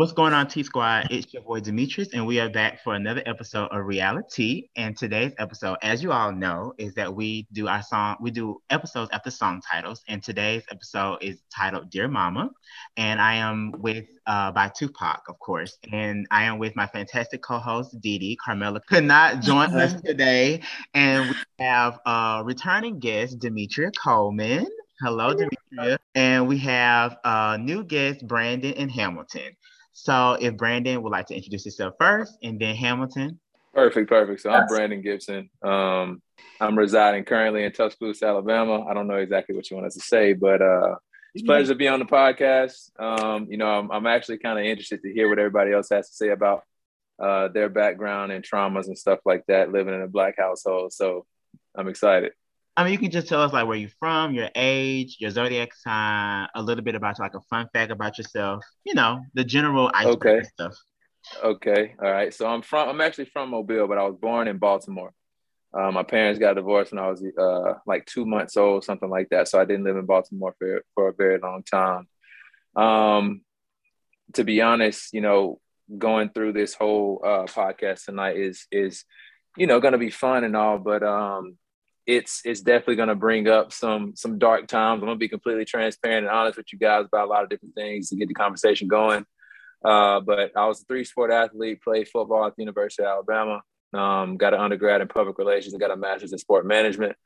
What's going on, T Squad? It's your boy Demetrice, and we are back for another episode of Realitea. And today's episode, as you all know, is that we do our song, we do episodes after song titles. And today's episode is titled Dear Mama. And I am with uh, by Tupac, of course. And I am with my fantastic co-host Didi. Carmela could not join us today. And we have a returning guest, Demetria Coleman. Hello, Demetria. And we have a new guest, Brandon and Hamilton. So if Brandon would like to introduce himself first and then Hamilton. Perfect, perfect. So I'm Brandon Gibson. Um, I'm residing currently in Tuscaloosa, Alabama. I don't know exactly what you want us to say, but uh, it's a pleasure to be on the podcast. Um, you know, I'm, I'm actually kind of interested to hear what everybody else has to say about uh, their background and traumas and stuff like that, living in a black household. So I'm excited. I mean, you can just tell us like where you're from, your age, your zodiac sign, a little bit about like a fun fact about yourself. You know, the general okay. stuff. Okay, all right. So I'm from. I'm actually from Mobile, but I was born in Baltimore. Uh, my parents got divorced when I was uh, like two months old, something like that. So I didn't live in Baltimore for for a very long time. Um, to be honest, you know, going through this whole uh, podcast tonight is is you know going to be fun and all, but um, it's it's definitely going to bring up some some dark times. I'm going to be completely transparent and honest with you guys about a lot of different things to get the conversation going. Uh, but I was a three sport athlete, played football at the University of Alabama, um, got an undergrad in public relations, and got a master's in sport management.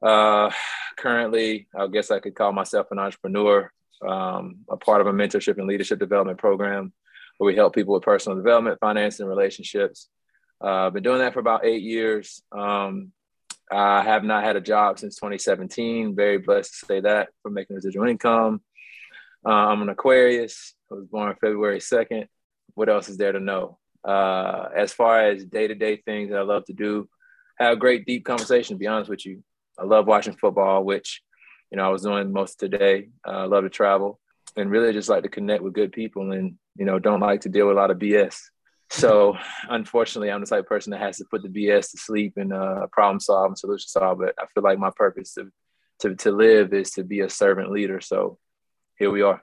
Uh, currently, I guess I could call myself an entrepreneur, um, a part of a mentorship and leadership development program where we help people with personal development, finance, and relationships. Uh, been doing that for about eight years. Um, I have not had a job since 2017. Very blessed to say that for making residual income. Uh, I'm an Aquarius. I was born February 2nd. What else is there to know? Uh, as far as day to day things that I love to do, have a great deep conversation. To be honest with you, I love watching football, which you know I was doing most today. Uh, I love to travel and really just like to connect with good people, and you know don't like to deal with a lot of BS. So unfortunately, I'm the type of person that has to put the BS to sleep and uh, problem solve and solution solve. But I feel like my purpose to, to, to live is to be a servant leader. So here we are.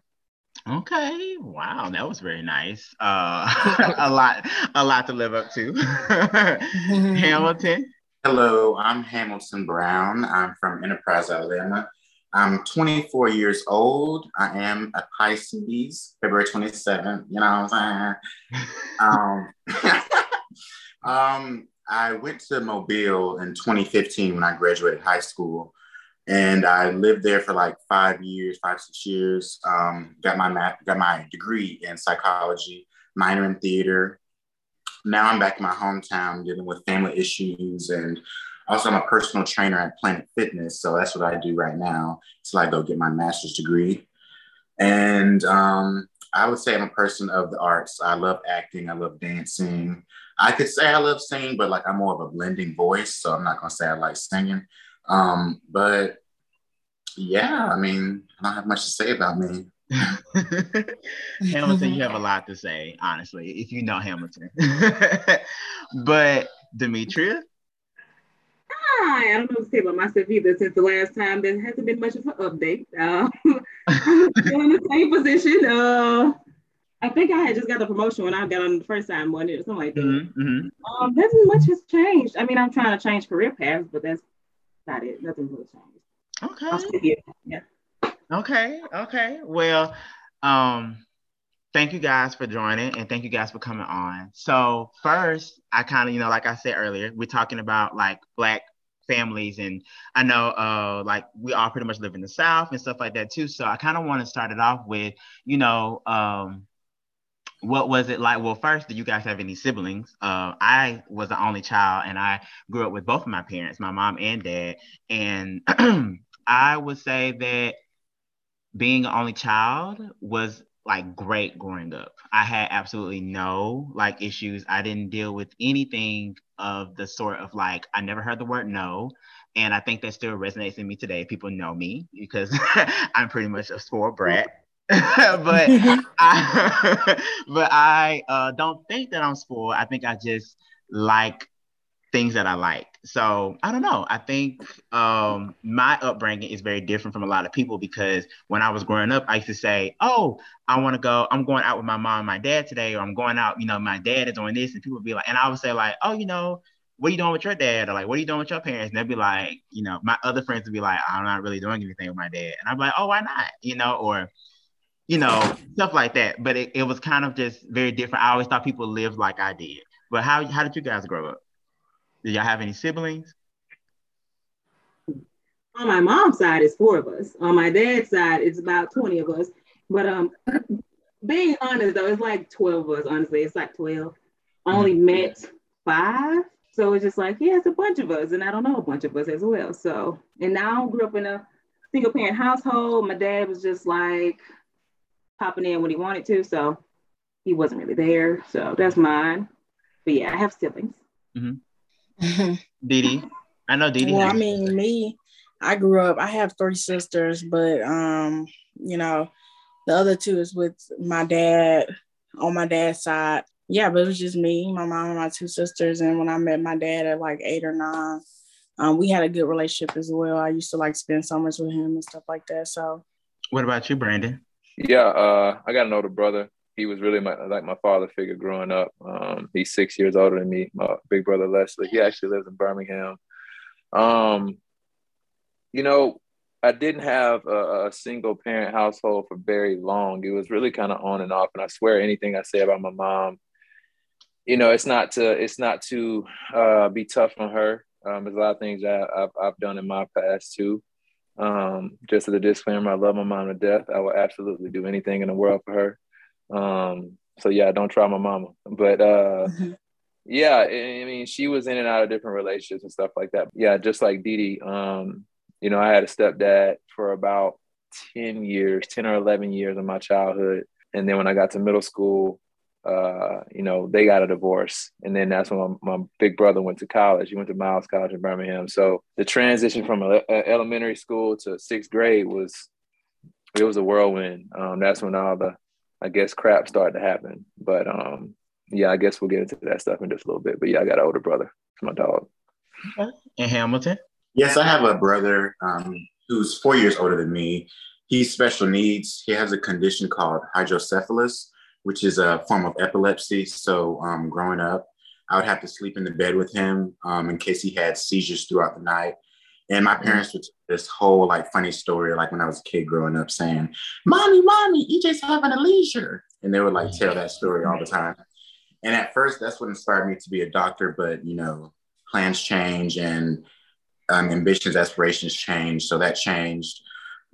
Okay. Wow, that was very nice. Uh, a lot, a lot to live up to. Hamilton. Hello, I'm Hamilton Brown. I'm from Enterprise, Alabama. I'm 24 years old. I am a Pisces, February 27th. You know what I'm saying? um, um, I went to Mobile in 2015 when I graduated high school. And I lived there for like five years, five, six years. Um, got my got my degree in psychology, minor in theater. Now I'm back in my hometown dealing with family issues and also, I'm a personal trainer at Planet Fitness, so that's what I do right now. So I go get my master's degree, and um, I would say I'm a person of the arts. I love acting. I love dancing. I could say I love singing, but like I'm more of a blending voice, so I'm not gonna say I like singing. Um, but yeah, I mean, I don't have much to say about me. Hamilton, you have a lot to say, honestly, if you know Hamilton. but Demetria, I don't know what to say about myself either. Since the last time, there hasn't been much of an update. Uh, I'm still in the same position. Uh, I think I had just got the promotion when I got on the first time, one or something like that. Mm-hmm, mm-hmm. Um, nothing much has changed. I mean, I'm trying to change career paths, but that's not it. Nothing really changed. Okay. Yeah. Okay. Okay. Well, um, thank you guys for joining and thank you guys for coming on. So first, I kind of, you know, like I said earlier, we're talking about like black families and i know uh like we all pretty much live in the south and stuff like that too. So i kind of want to start it off with you know um what was it like? Well first do you guys have any siblings? Uh i was the only child and i grew up with both of my parents my mom and dad. And i would say that being an only child was like great growing up. I had absolutely no like issues. I didn't deal with anything of the sort of like I never heard the word no. And I think that still resonates in me today. People know me because I'm pretty much a spoiled brat. but I, but I uh, don't think that I'm spoiled. I think I just like things that I like. So I don't know. I think um, my upbringing is very different from a lot of people because when I was growing up, I used to say, "Oh, I want to go. I'm going out with my mom and my dad today, or I'm going out. You know, my dad is doing this," and people would be like, and I would say like, "Oh, you know." What are you doing with your dad? Or like, what are you doing with your parents? And they'd be like, you know, my other friends would be like, I'm not really doing anything with my dad. And I'm like, oh, why not? You know, or you know, stuff like that. But it, it was kind of just very different. I always thought people lived like I did. But how how did you guys grow up? Did y'all have any siblings? On my mom's side, it's four of us. On my dad's side, it's about 20 of us. But um, being honest though, it's like 12 of us, honestly. It's like 12. I only mm-hmm. met five. So it's just like, yeah, it's a bunch of us. And I don't know a bunch of us as well. So, and now I grew up in a single parent household. My dad was just like popping in when he wanted to. So he wasn't really there. So that's mine. But yeah, I have siblings. Mm-hmm. Didi, I know Didi. Well, I mean, me, I grew up. I have three sisters, but um, you know, the other two is with my dad on my dad's side. Yeah, but it was just me, my mom, and my two sisters. And when I met my dad at like eight or nine, um, we had a good relationship as well. I used to like spend summers with him and stuff like that. So, what about you, Brandon? Yeah, uh, I got an older brother he was really my like my father figure growing up. Um, he's six years older than me. My big brother Leslie. He actually lives in Birmingham. Um, you know, I didn't have a, a, single parent household for very long. It was really kind of on and off. And I swear, anything I say about my mom, you know, it's not to it's not to uh, be tough on her. Um, there's a lot of things that I've, I've done in my past too. Um, just as a disclaimer, I love my mom to death. I will absolutely do anything in the world for her. Um, so yeah, don't try my mama. But uh, yeah, I, I mean, she was in and out of different relationships and stuff like that. Yeah, just like Didi, um, you know, I had a stepdad for about 10 years, 10 or 11 years of my childhood. And then when I got to middle school, uh, you know, they got a divorce. And then that's when my, my, big brother went to college. He went to Miles College in Birmingham. So the transition from a, a elementary school to sixth grade was, it was a whirlwind. Um, that's when all the I guess crap started to happen. But um, yeah, I guess we'll get into that stuff in just a little bit. But yeah, I got an older brother. It's my dog. In Hamilton? Yes, I have a brother um, who's four years older than me. He's special needs. He has a condition called hydrocephalus, which is a form of epilepsy. So um, growing up, I would have to sleep in the bed with him um, in case he had seizures throughout the night. And my parents would this whole like funny story, like when I was a kid growing up, saying, "Mommy, mommy, EJ's having a leisure," and they would like tell that story all the time. And at first, that's what inspired me to be a doctor. But you know, plans change and um, ambitions, aspirations change, so that changed.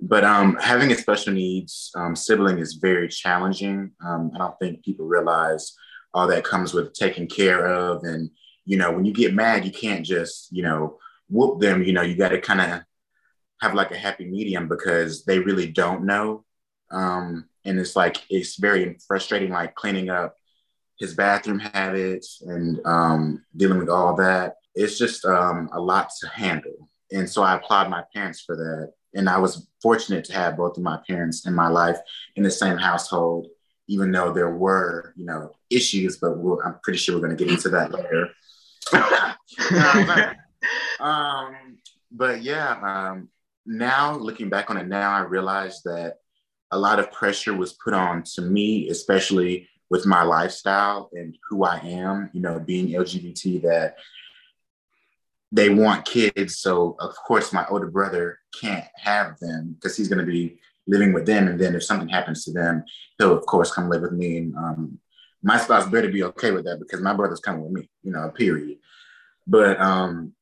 But um, having a special needs um, sibling is very challenging. Um, I don't think people realize all that comes with taking care of, and you know, when you get mad, you can't just you know whoop them, you know, you got to kind of have like a happy medium because they really don't know. Um, and it's like, it's very frustrating, like cleaning up his bathroom habits and um, dealing with all that. It's just um, a lot to handle. And so I applaud my parents for that. And I was fortunate to have both of my parents in my life in the same household, even though there were, you know, issues, but I'm pretty sure we're going to get into that later. um, but yeah, um, now looking back on it now, I realized that a lot of pressure was put on to me, especially with my lifestyle and who I am, you know, being LGBT, that they want kids. So, of course, my older brother can't have them because he's going to be living with them. And then if something happens to them, he'll, of course, come live with me. And um, my spouse better be okay with that because my brother's coming with me, you know, period. But um,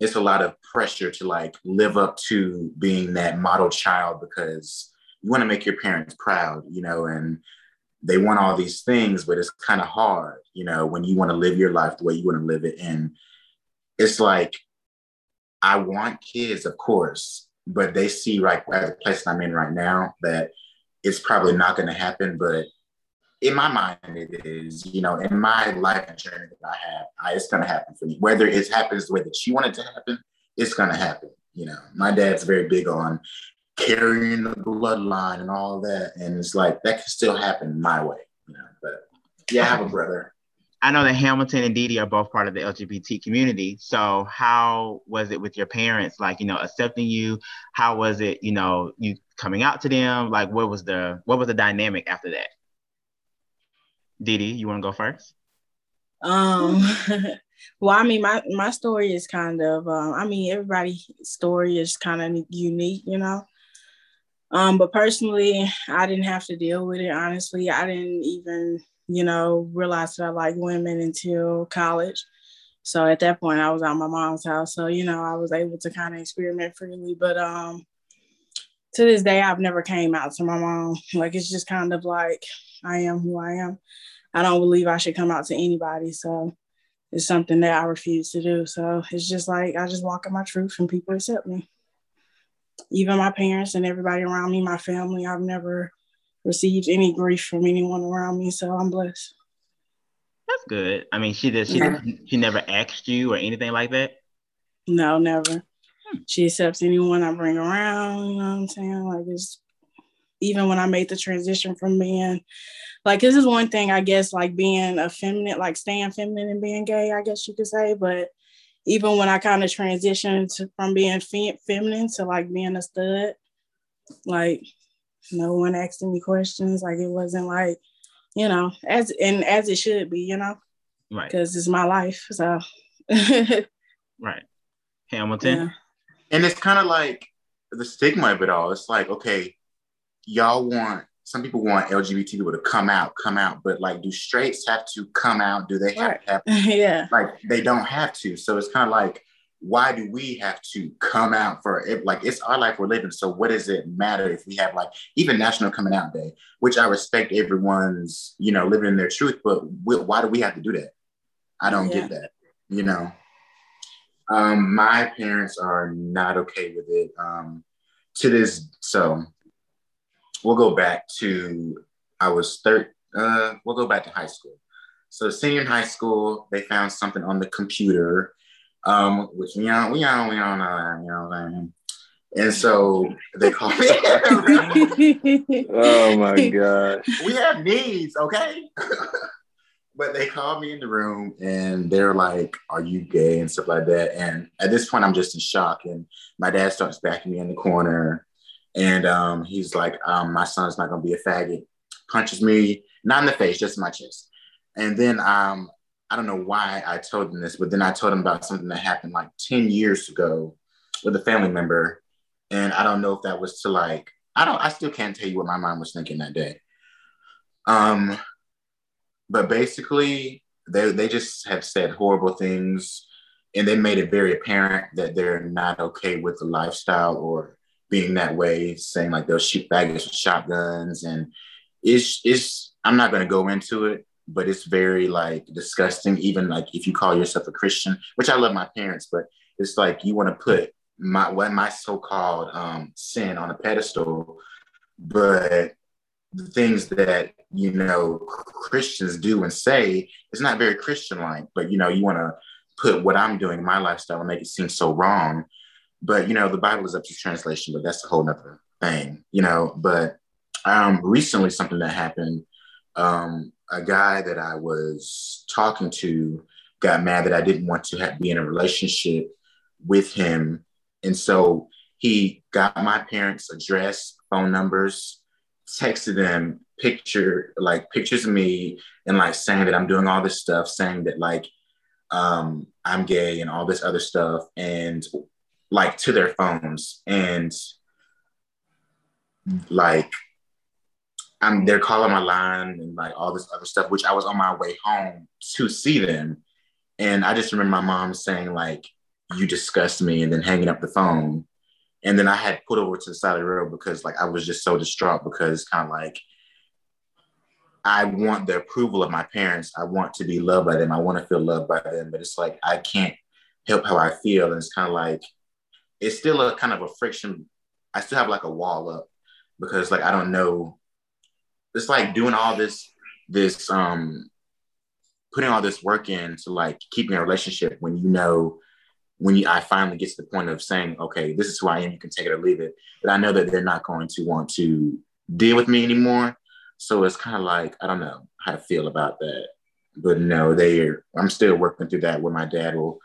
it's a lot of pressure to like live up to being that model child because you want to make your parents proud, you know, and they want all these things, but it's kind of hard, you know, when you want to live your life the way you want to live it. And it's like, I want kids, of course, but they see right at the place I'm in right now that it's probably not going to happen. But in my mind, it is, you know, in my life journey that I have, I, it's going to happen for me. Whether it happens the way that she wanted to happen, it's going to happen. You know, my dad's very big on carrying the bloodline and all that. And it's like, that can still happen my way, you know, but yeah, I have a brother. I know that Hamilton and Dee are both part of the LGBT community. So how was it with your parents, like, you know, accepting you? How was it, you know, you coming out to them? Like what was the what was the dynamic after that? Dee, you want to go first? Um well, I mean my my story is kind of um, I mean everybody's story is kind of unique, you know. Um, but personally, I didn't have to deal with it. Honestly, I didn't even you know, realize that I like women until college. So at that point, I was at my mom's house. So, you know, I was able to kind of experiment freely. But um, to this day, I've never came out to my mom. Like, it's just kind of like, I am who I am. I don't believe I should come out to anybody. So it's something that I refuse to do. So it's just like, I just walk in my truth and people accept me. Even my parents and everybody around me, my family, I've never received any grief from anyone around me. So I'm blessed. That's good. I mean, she did. She yeah. she never asked you or anything like that. No, never. Hmm. She accepts anyone I bring around. You know what I'm saying? Like it's even when I made the transition from being like this is one thing I guess like being a feminine, like staying feminine and being gay, I guess you could say. But even when I kind of transitioned to, from being fe- feminine to like being a stud, like no one asking me questions. Like it wasn't like, you know, as and as it should be, you know, right? Because it's my life. So, right, Hamilton. Yeah. And it's kind of like the stigma of it all. It's like, okay, y'all want some people want LGBT people to come out, come out, but like, do straights have to come out? Do they have right. to have? yeah. Like, they don't have to. So it's kind of like, why do we have to come out for it? Like it's our life we're living. So what does it matter if we have like even National Coming Out Day, which I respect everyone's, you know, living in their truth, but why do we have to do that? I don't yeah. get that, you know. Um, my parents are not okay with it. Um, to this, so we'll go back to I was third. Uh, we'll go back to high school. So senior in high school, they found something on the computer um, which we all we all we all know that, you know what I mean. And so they call me. oh my god. We have needs, okay? but they called me in the room and they're like, "Are you gay?" and stuff like that. And at this point, I'm just in shock. And my dad starts backing me in the corner, and um, he's like, um, "My son's not gonna be a faggot." Punches me, not in the face, just in my chest. And then um, I don't know why I told him this, but then I told him about something that happened like 10 years ago with a family member. And I don't know if that was to like, I don't, I still can't tell you what my mom was thinking that day. Um, but basically, they, they just have said horrible things and they made it very apparent that they're not okay with the lifestyle or being that way, saying like they'll shoot baggage with shotguns. And it's, it's, I'm not going to go into it but it's very like disgusting. Even like if you call yourself a Christian, which I love my parents, but it's like you want to put my what my so-called um, sin on a pedestal, but the things that you know Christians do and say it's not very Christian-like. But you know you want to put what I'm doing in my lifestyle and make it seem so wrong. But you know the Bible is up to translation, but that's a whole nother thing, you know. But um, recently something that happened. Um, a guy that I was talking to got mad that I didn't want to have, be in a relationship with him. And so he got my parents' address, phone numbers, texted them picture like pictures of me and like saying that I'm doing all this stuff, saying that like um, I'm gay and all this other stuff, and like to their phones. And like I'm they're calling my line and like all this other stuff, which I was on my way home to see them. And I just remember my mom saying, like, you disgust me, and then hanging up the phone. And then I had put over to the side of the road because like I was just so distraught because kind of like I want the approval of my parents. I want to be loved by them. I want to feel loved by them. But it's like I can't help how I feel. And it's kind of like it's still a kind of a friction. I still have like a wall up because like I don't know it's like doing all this this um putting all this work in to like keeping a relationship when you know when you, I finally get to the point of saying, okay, this is who I am, you can take it or leave it. But I know that they're not going to want to deal with me anymore. So it's kind of like, I don't know how to feel about that. but no, they're I'm still working through that where my dad will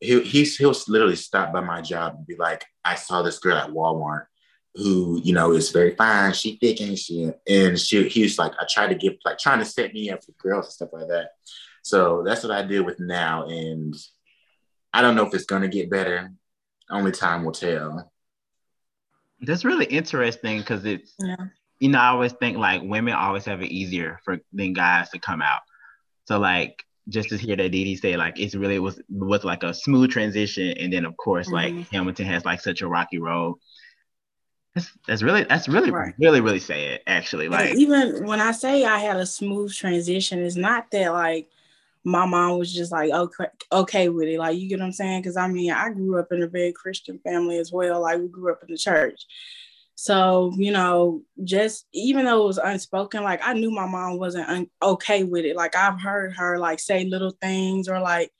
he he's he'll literally stop by my job and be like, I saw this girl at Walmart who, you know, is very fine, she thick and she and she he's like, I try to give like trying to set me up with girls and stuff like that. So that's what I deal with now. And I don't know if it's gonna get better. Only time will tell. That's really interesting because it's yeah. you know, I always think like women always have it easier for than guys to come out. So like just to hear that Dee say like it's really was was like a smooth transition, and then of course mm-hmm. like Hamilton has like such a rocky road. That's, that's really that's really right. really really sad actually. Like even when I say I had a smooth transition, it's not that like my mom was just like okay okay with it. Like you get what I'm saying? Because I mean I grew up in a very Christian family as well. Like we grew up in the church. So, you know, just even though it was unspoken, like I knew my mom wasn't un- okay with it. Like I've heard her like say little things or like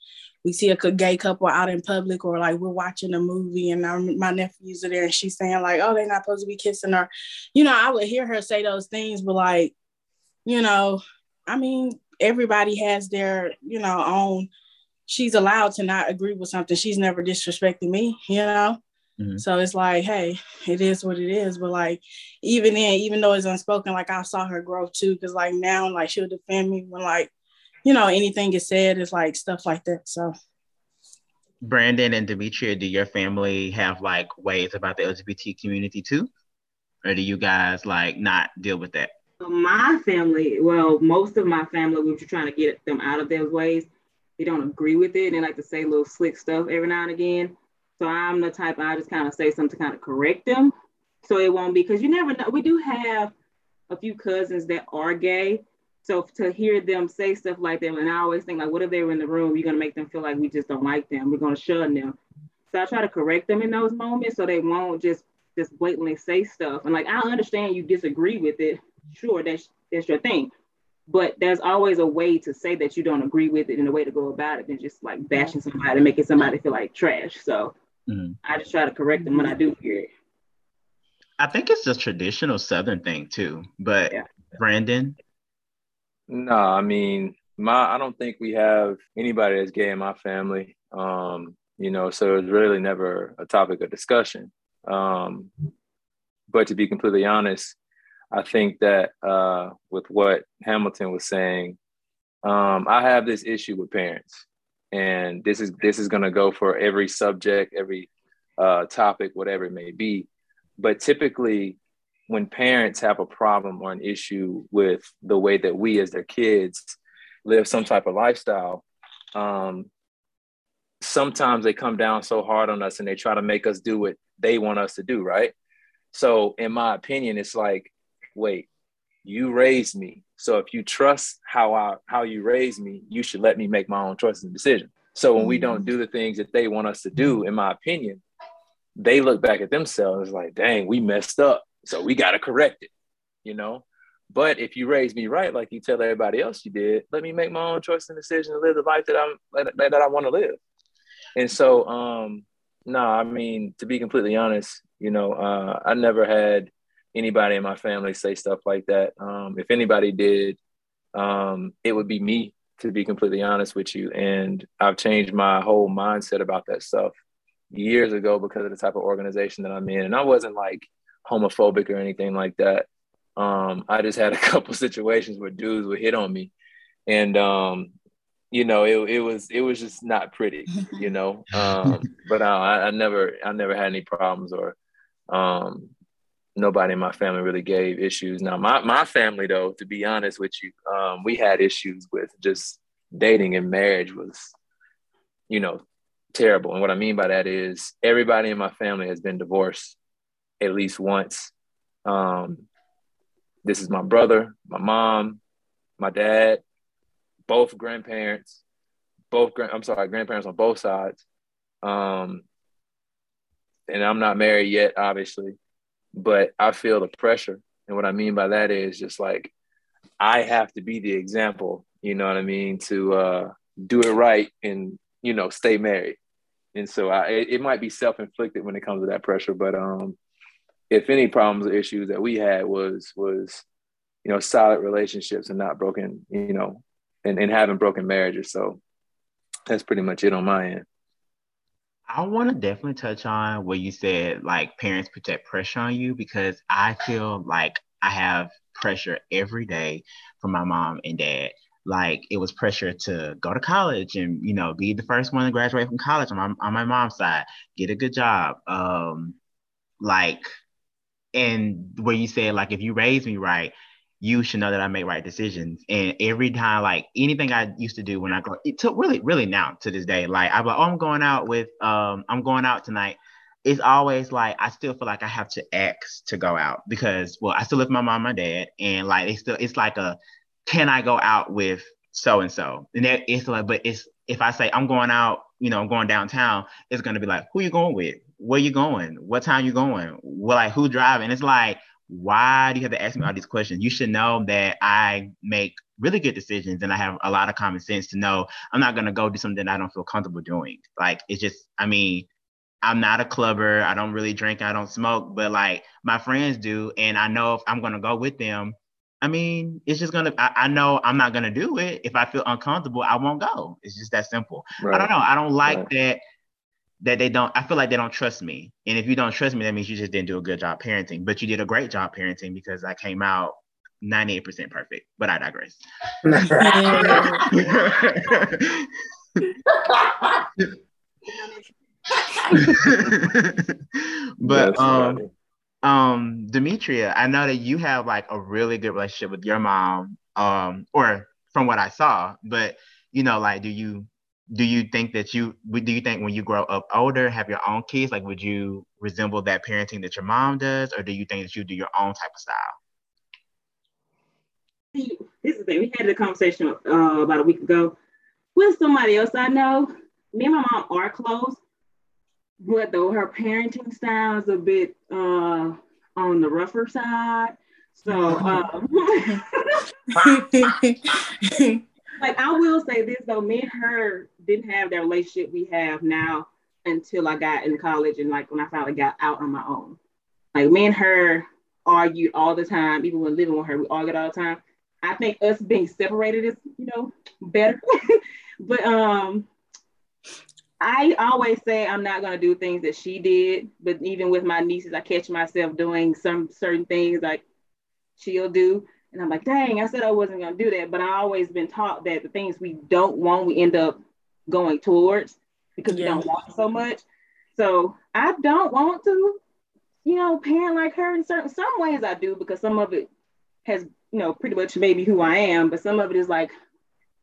we see a gay couple out in public or like we're watching a movie and our, my nephews are there and she's saying like, oh, they're not supposed to be kissing her. You know, I would hear her say those things, but like, you know, I mean, everybody has their, you know, own, she's allowed to not agree with something. She's never disrespected me, you know? Mm-hmm. So it's like, hey, it is what it is. But like, even then, even though it's unspoken, like I saw her grow too, because like now, like she'll defend me when like, you know, anything is said is like stuff like that. So. Brandon and Demetria, do your family have like ways about the LGBT community too? Or do you guys like not deal with that? My family, well, most of my family, we were trying to get them out of those ways. They don't agree with it. They like to say little slick stuff every now and again. So I'm the type I just kind of say something to kind of correct them. So it won't be because you never know. We do have a few cousins that are gay. So to hear them say stuff like that, and I always think like, what if they were in the room? You're gonna make them feel like we just don't like them. We're gonna shun them. So I try to correct them in those moments so they won't just just blatantly say stuff. And like I understand you disagree with it. Sure, that's that's your thing. But there's always a way to say that you don't agree with it and a way to go about it than just like bashing somebody and making somebody feel like trash. So Mm-hmm. I just try to correct them when I do hear it. I think it's a traditional Southern thing too. But yeah. Brandon? No, I mean, my I don't think we have anybody that's gay in my family. Um, you know, so it's really never a topic of discussion. Um, but to be completely honest, I think that uh, with what Hamilton was saying, um, I have this issue with parents and this is this is going to go for every subject every uh, topic whatever it may be. But typically when parents have a problem or an issue with the way that we as their kids live some type of lifestyle um, sometimes they come down so hard on us and they try to make us do what they want us to do right? So in my opinion it's like wait you raised me so if you trust how I how you raised me, you should let me make my own choices and decisions. So when we don't do the things that they want us to do, in my opinion, they look back at themselves like, dang, we messed up. So we got to correct it, you know? But if you raise me right, like you tell everybody else you did, let me make my own choice and decision to live the life that I'm that, I want to live. And so, um, no, I mean, to be completely honest, you know, uh, I never had anybody in my family say stuff like that. Um, if anybody did, um, it would be me, to be completely honest with you. And I've changed my whole mindset about that stuff years ago because of the type of organization that I'm in. And I wasn't like homophobic or anything like that. Um, I just had a couple situations where dudes would hit on me, and um, you know, it, it was it was just not pretty, you know. Um, but I, I never I never had any problems or um, nobody in my family really gave issues. Now, my, my family, though, to be honest with you, um, we had issues with just dating and marriage was, you know, terrible. And what I mean by that is everybody in my family has been divorced at least once. Um, this is my brother, my mom, my dad, both grandparents, both grand, I'm sorry, grandparents on both sides. Um, and I'm not married yet, obviously but I feel the pressure. And what I mean by that is just like I have to be the example, you know what I mean, to uh, do it right and you know stay married. And so I, it, it might be self-inflicted when it comes to that pressure, but um, if any problems or issues that we had was was you know solid relationships and not broken, you know, and, and having broken marriages. So that's pretty much it on my end. I want to definitely touch on what you said, like parents put that pressure on you because I feel like I have pressure every day from my mom and dad. Like it was pressure to go to college and you know be the first one to graduate from college on my on my mom's side, get a good job. Um, like, and where you said like if you raise me right, you should know that I make right decisions. And every time, like anything I used to do when I go, it took really, really now to this day, like I'm like, oh, I'm going out with, um, I'm going out tonight. It's always like I still feel like I have to ask to go out because, well, I still live with my mom, and dad, and like it's still, it's like a, can I go out with so and so? And it's like, but it's if I say I'm going out, you know, I'm going downtown, it's gonna be like, who you going with? Where you going? What time you going? Well, like who driving? It's like why do you have to ask me all these questions? You should know that I make really good decisions and I have a lot of common sense to know I'm not gonna go do something I don't feel comfortable doing. Like it's just, I mean, I'm not a clubber. I don't really drink. I don't smoke, but like my friends do, and I know if I'm gonna go with them, I mean, it's just gonna. I, I know I'm not gonna do it. If I feel uncomfortable, I won't go. It's just that simple. Right. I don't know. I don't like right. that that they don't i feel like they don't trust me. And if you don't trust me that means you just didn't do a good job parenting but you did a great job parenting because i came out 98% perfect but i digress. But um um demetria i know that you have like a really good relationship with your mom um or from what i saw but you know like do you do you think that you do you think when you grow up older have your own kids like would you resemble that parenting that your mom does or do you think that you do your own type of style? This is the thing. We had a conversation uh, about a week ago with somebody else i know. Me and my mom are close but though her parenting style is a bit uh, on the rougher side so um, like I will say this though, me and her didn't have that relationship we have now until I got in college and like when I finally got out on my own. Like me and her argued all the time, even when living with her, we argued all the time. I think us being separated is, you know, better. but um I always say I'm not gonna do things that she did, but even with my nieces, I catch myself doing some certain things like she'll do. And I'm like, dang, I said I wasn't gonna do that, but I always been taught that the things we don't want, we end up going towards because yeah. we don't want so much. So I don't want to, you know, parent like her in certain some ways I do because some of it has, you know, pretty much made me who I am, but some of it is like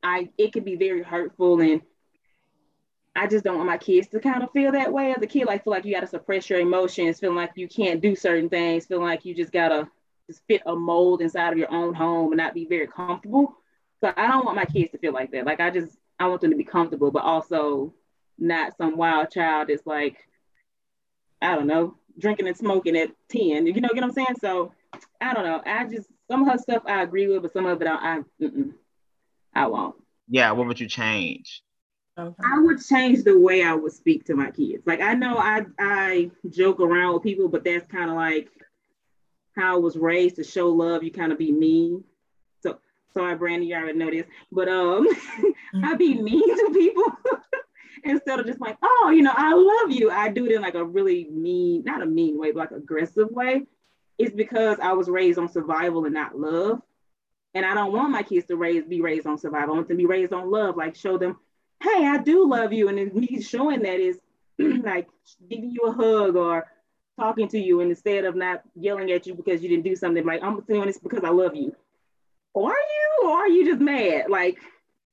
I it can be very hurtful and I just don't want my kids to kind of feel that way as a kid, like feel like you gotta suppress your emotions, feeling like you can't do certain things, feeling like you just gotta just fit a mold inside of your own home and not be very comfortable. So I don't want my kids to feel like that. Like I just I want them to be comfortable, but also not some wild child that's like, I don't know, drinking and smoking at 10. You know what I'm saying? So I don't know. I just some of her stuff I agree with, but some of it I I, I won't. Yeah, what would you change? Okay. I would change the way I would speak to my kids. Like I know I I joke around with people, but that's kind of like how I was raised to show love, you kind of be mean. So sorry, Brandon, you already know this, but um, I be mean to people instead of just like, oh, you know, I love you. I do it in like a really mean, not a mean way, but like aggressive way. It's because I was raised on survival and not love. And I don't want my kids to raise be raised on survival. I want them to be raised on love, like show them, hey, I do love you. And me showing that is like giving you a hug or talking to you and instead of not yelling at you because you didn't do something like I'm doing this because I love you. Are you or are you just mad? Like,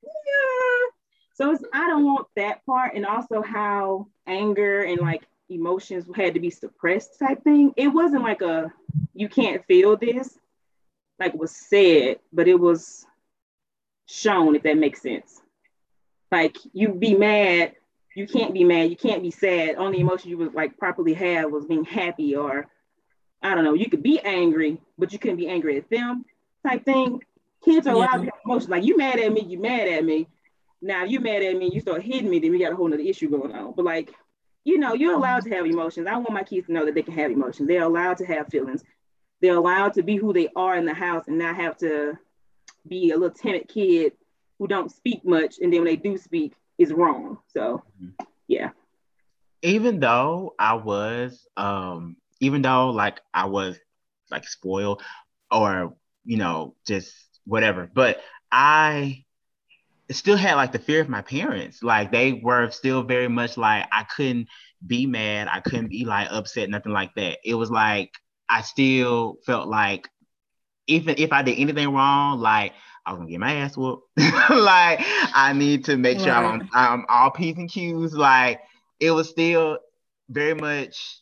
yeah. So I don't want that part and also how anger and like emotions had to be suppressed type thing. It wasn't like a you can't feel this, like was said, but it was shown if that makes sense. Like you be mad you can't be mad, you can't be sad. Only emotion you would like properly have was being happy or I don't know, you could be angry, but you couldn't be angry at them type thing. Kids are allowed yeah. to have emotions. Like you mad at me, you mad at me. Now you mad at me, you start hitting me, then we got a whole nother issue going on. But like, you know, you're allowed to have emotions. I want my kids to know that they can have emotions. They're allowed to have feelings. They're allowed to be who they are in the house and not have to be a little timid kid who don't speak much, and then when they do speak, is wrong. So, yeah. Even though I was, um, even though like I was like spoiled or you know just whatever, but I still had like the fear of my parents. Like they were still very much like I couldn't be mad, I couldn't be like upset, nothing like that. It was like I still felt like even if I did anything wrong, like I was gonna get my ass whooped. like I need to make sure I'm, I'm all P's and Q's. Like it was still very much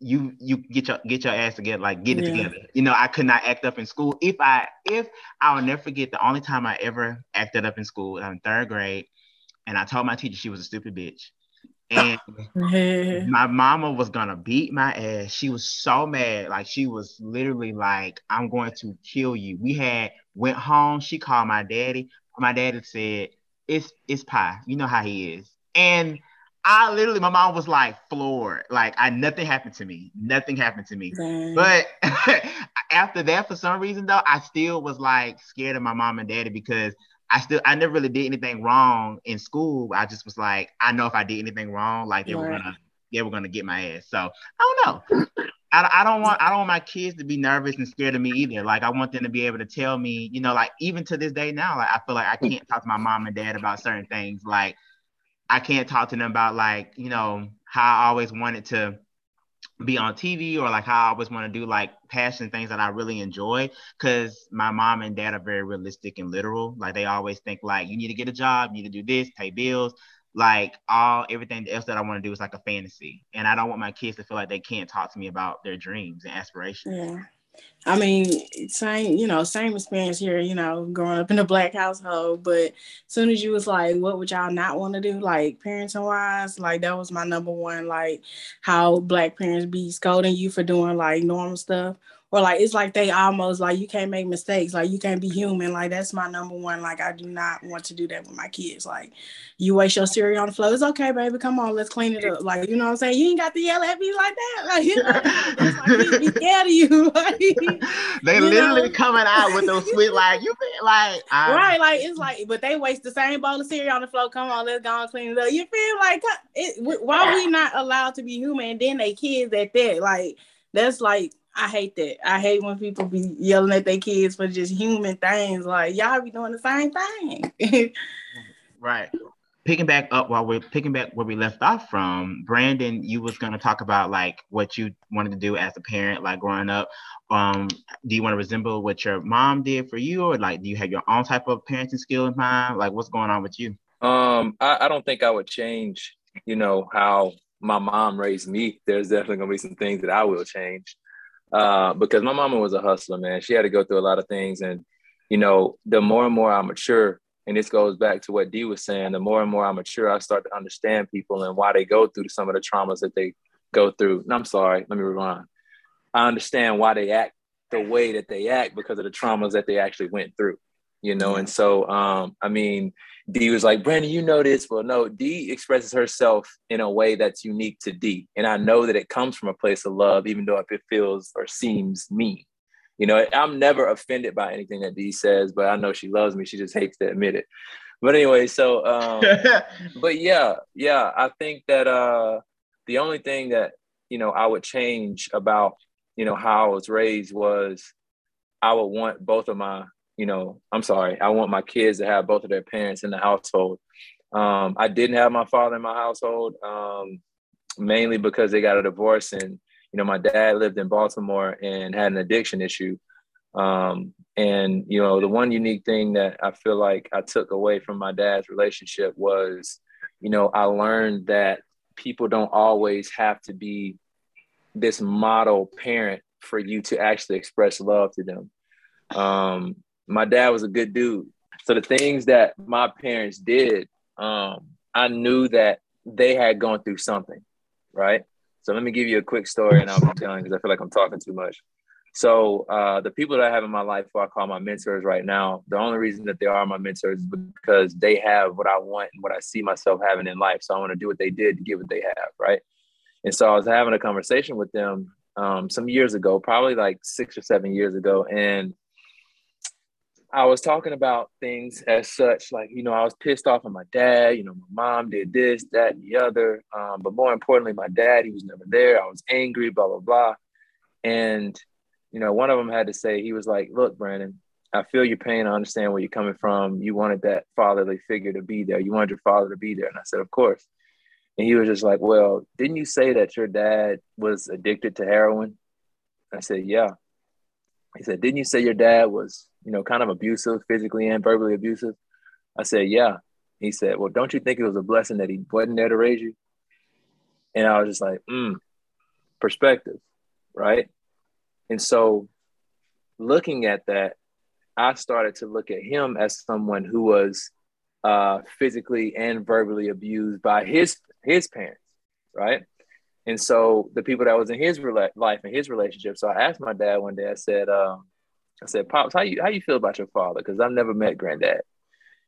you you get your get your ass together, like get it yeah. together. You know, I could not act up in school. If I if I will never forget the only time I ever acted up in school, I'm in third grade, and I told my teacher she was a stupid bitch. And my mama was gonna beat my ass. She was so mad. Like she was literally like, I'm going to kill you. We had went home. She called my daddy. My daddy said, It's it's pie. You know how he is. And I literally, my mom was like floored. Like I nothing happened to me. Nothing happened to me. Dang. But after that, for some reason though, I still was like scared of my mom and daddy because I still I never really did anything wrong in school. I just was like, I know if I did anything wrong, like they right. were gonna they were gonna get my ass. So I don't know. I, I don't want I don't want my kids to be nervous and scared of me either. Like I want them to be able to tell me, you know, like even to this day now, like I feel like I can't talk to my mom and dad about certain things. Like I can't talk to them about like, you know, how I always wanted to be on TV or like how I always want to do like passion things that I really enjoy because my mom and dad are very realistic and literal. Like they always think like you need to get a job, you need to do this, pay bills. Like all everything else that I want to do is like a fantasy. And I don't want my kids to feel like they can't talk to me about their dreams and aspirations. Yeah. I mean, same, you know, same experience here, you know, growing up in a black household. But as soon as you was like, what would y'all not want to do, like parenting wise, like that was my number one, like how black parents be scolding you for doing like normal stuff or like it's like they almost like you can't make mistakes. Like you can't be human. Like that's my number one. Like i do not want to do that with my kids. Like you waste your cereal on the floor. It's okay baby. Come on. Let's clean it up. Like you know what i'm saying? You ain't got to yell at me like that. Like you know like be scared of you. Like, they you literally know? coming out with those sweet like you feel like I'm... right. Like it's like but they waste the same bowl of cereal on the floor. Come on. Let's go and clean it up. You feel like it, why are we not allowed to be human and then they kids at that? Like that's like I hate that. I hate when people be yelling at their kids for just human things. Like y'all be doing the same thing. right. Picking back up while we're picking back where we left off from, Brandon, you was gonna talk about like what you wanted to do as a parent, like growing up. Um, do you want to resemble what your mom did for you, or like do you have your own type of parenting skill in mind? Like what's going on with you? Um, I, I don't think I would change, you know, how my mom raised me. There's definitely gonna be some things that I will change uh, because my mama was a hustler, man. She had to go through a lot of things, and you know, the more and more I mature, and this goes back to what Dee was saying, the more and more I mature, I start to understand people and why they go through some of the traumas that they go through. And I'm sorry, let me rewind. I understand why they act the way that they act because of the traumas that they actually went through, you know. And so, um, I mean, Dee was like, Brandon, you know this. Well, no, D expresses herself in a way that's unique to D. And I know that it comes from a place of love, even though if it feels or seems mean. You know, I'm never offended by anything that D says, but I know she loves me. She just hates to admit it. But anyway, so um, but yeah, yeah, I think that uh the only thing that, you know, I would change about, you know, how I was raised was I would want both of my you know, I'm sorry, I want my kids to have both of their parents in the household. Um, I didn't have my father in my household, um, mainly because they got a divorce and, you know, my dad lived in Baltimore and had an addiction issue. Um, and, you know, the one unique thing that I feel like I took away from my dad's relationship was, you know, I learned that people don't always have to be this model parent for you to actually express love to them. Um, my dad was a good dude. So the things that my parents did, um, I knew that they had gone through something, right? So let me give you a quick story, and I'll be telling because I feel like I'm talking too much. So uh, the people that I have in my life, who I call my mentors right now, the only reason that they are my mentors is because they have what I want and what I see myself having in life. So I want to do what they did to get what they have, right? And so I was having a conversation with them um, some years ago, probably like six or seven years ago, and I was talking about things as such, like, you know, I was pissed off at my dad, you know, my mom did this, that, and the other. Um, but more importantly, my dad, he was never there. I was angry, blah, blah, blah. And, you know, one of them had to say, he was like, look, Brandon, I feel your pain. I understand where you're coming from. You wanted that fatherly figure to be there. You wanted your father to be there. And I said, of course. And he was just like, well, didn't you say that your dad was addicted to heroin? I said, yeah. He said, didn't you say your dad was you know, kind of abusive, physically and verbally abusive? I said, yeah. He said, well, don't you think it was a blessing that he wasn't there to raise you? And I was just like, mm, perspective, right? And so looking at that, I started to look at him as someone who was uh, physically and verbally abused by his his parents, right? And so the people that was in his life and his relationship. So I asked my dad one day. I said, um, I said, Pops, how you how you feel about your father? Because I've never met granddad.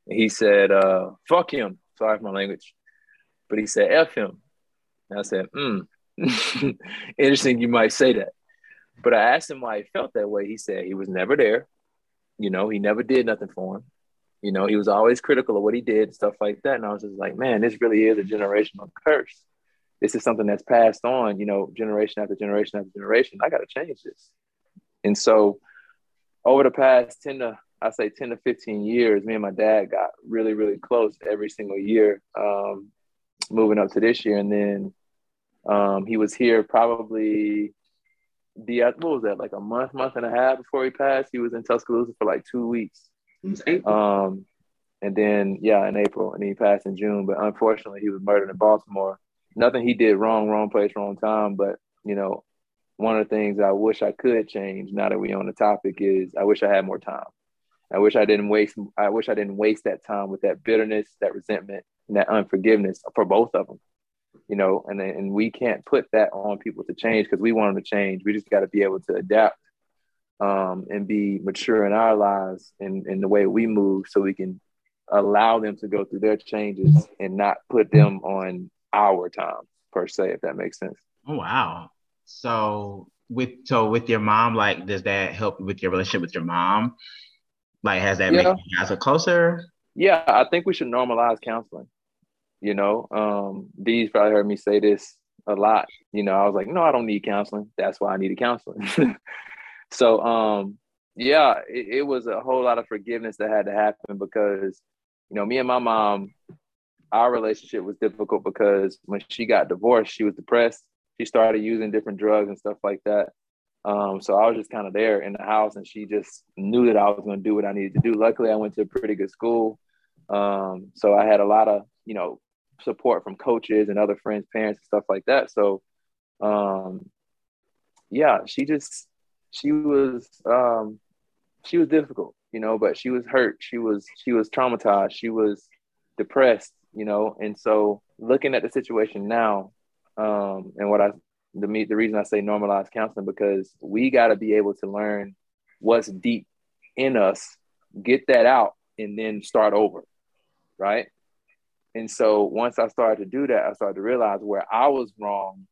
And he said, uh, fuck him. Sorry for my language. But he said, F him. And I said, hmm. Interesting you might say that. But I asked him why he felt that way. He said he was never there. You know, he never did nothing for him. You know, he was always critical of what he did, stuff like that. And I was just like, man, this really is a generational curse. This is something that's passed on, you know, generation after generation after generation. I got to change this. And so over the past 10 to I say 10 to 15 years, me and my dad got really, really close every single year, um, moving up to this year. And then um, he was here probably the what was that, like a month, month and a half before he passed. He was in Tuscaloosa for like two weeks. Um, and then yeah, in April, and he passed in June. But unfortunately, he was murdered in Baltimore. Nothing he did wrong, wrong place, wrong time. But you know, one of the things I wish I could change now that we're on the topic is I wish I had more time. I wish I didn't waste I wish I didn't waste that time with that bitterness, that resentment, and that unforgiveness for both of them. You know, and and we can't put that on people to change because we want them to change. We just got to be able to adapt um, and be mature in our lives and in the way we move so we can allow them to go through their changes and not put them on our time per se, if that makes sense. Oh, wow. So with so with your mom, like, does that help with your relationship with your mom? Like, has that yeah. made you guys a closer? Yeah, I think we should normalize counseling. You know, um, Dee's probably heard me say this a lot. You know, I was like, no, I don't need counseling. That's why I needed counseling. so, um, yeah, it, it was a whole lot of forgiveness that had to happen because, you know, me and my mom, our relationship was difficult because when she got divorced, she was depressed she started using different drugs and stuff like that. Um, so I was just kind of there in the house, and she just knew that I was going to do what I needed to do. Luckily, I went to a pretty good school, um, so I had a lot of you know support from coaches and other friends, parents, and stuff like that. So, um, yeah, she just she was um, she was difficult, you know, but she was hurt. She was she was traumatized. She was depressed, you know, and so looking at the situation now, um, and what I the me the reason I say normalized counseling because we got to be able to learn what's deep in us, get that out, and then start over, right? And so once I started to do that, I started to realize where I was wrong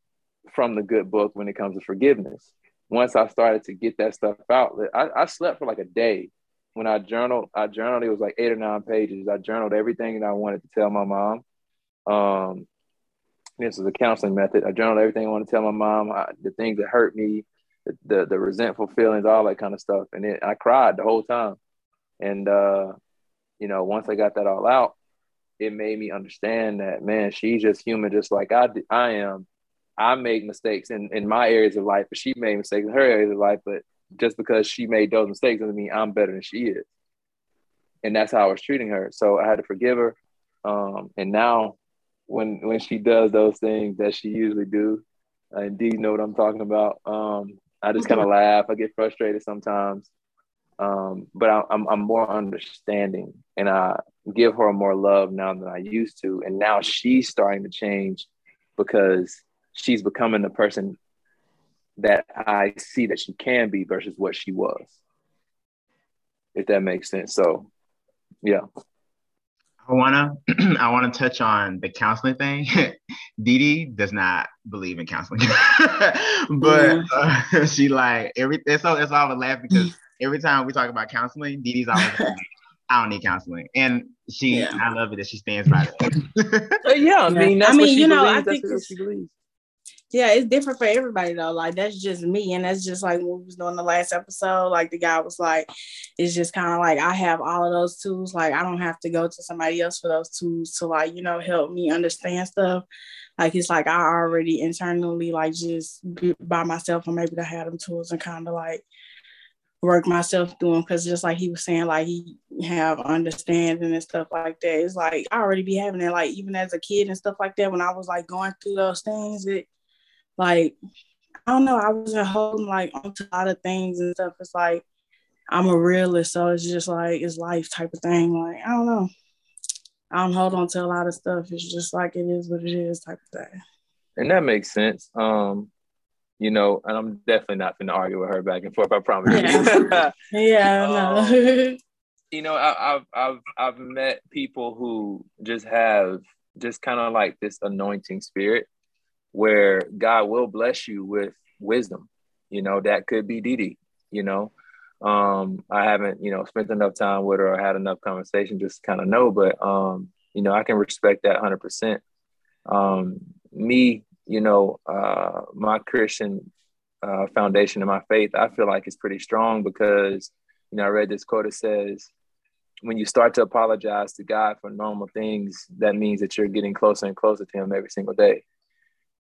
from the good book when it comes to forgiveness. Once I started to get that stuff out, I, I slept for like a day when I journaled. I journaled. It was like eight or nine pages. I journaled everything that I wanted to tell my mom. Um, this is a counseling method. I journaled everything I want to tell my mom, I, the things that hurt me, the, the, the resentful feelings, all that kind of stuff. And it, I cried the whole time. And uh, you know, once I got that all out, it made me understand that man, she's just human, just like I I am. I make mistakes in, in my areas of life, but she made mistakes in her areas of life. But just because she made those mistakes doesn't mean I'm better than she is. And that's how I was treating her. So I had to forgive her. Um, and now when when she does those things that she usually do. I indeed, know what I'm talking about. Um, I just kind of laugh. I get frustrated sometimes, um, but I, I'm I'm more understanding, and I give her more love now than I used to. And now she's starting to change because she's becoming the person that I see that she can be versus what she was. If that makes sense. So, yeah. I wanna I wanna touch on the counseling thing. Didi does not believe in counseling, but uh, she like every it's all it's all a laugh because every time we talk about counseling, Dee Dee's always like, I don't need counseling. And she Yeah. I love it that she stands by that. Uh, yeah, I mean, that's I mean, what she you know, believes. I that's think what it's- she believes. Yeah, it's different for everybody though. Like that's just me, and that's just like we was doing the last episode. Like the guy was like, it's just kind of like I have all of those tools. Like I don't have to go to somebody else for those tools to like you know help me understand stuff. Like it's like I already internally like just by myself, and maybe I had them tools and kind of like work myself through them because just like he was saying, like he have understanding and stuff like that. It's like I already be having it. Like even as a kid and stuff like that, when I was like going through those things, it like I don't know, I wasn't holding like onto a lot of things and stuff. It's like I'm a realist, so it's just like it's life type of thing. Like I don't know. I don't hold on to a lot of stuff. It's just like it is what it is type of thing. and that makes sense. Um, you know, and I'm definitely not going to argue with her back and forth. I promise Yeah. you. Yeah, Oh. no. you know, I, I've I've I've met people who just have just kind of like this anointing spirit, where God will bless you with wisdom. You know, that could be Dee. You know, um, I haven't you know spent enough time with her or had enough conversation just kind of know, but um, you know, I can respect that hundred percent. Um, me, you know, uh, my Christian uh, foundation and my faith, I feel like it's pretty strong because, you know, I read this quote that says, when you start to apologize to God for normal things, that means that you're getting closer and closer to Him every single day.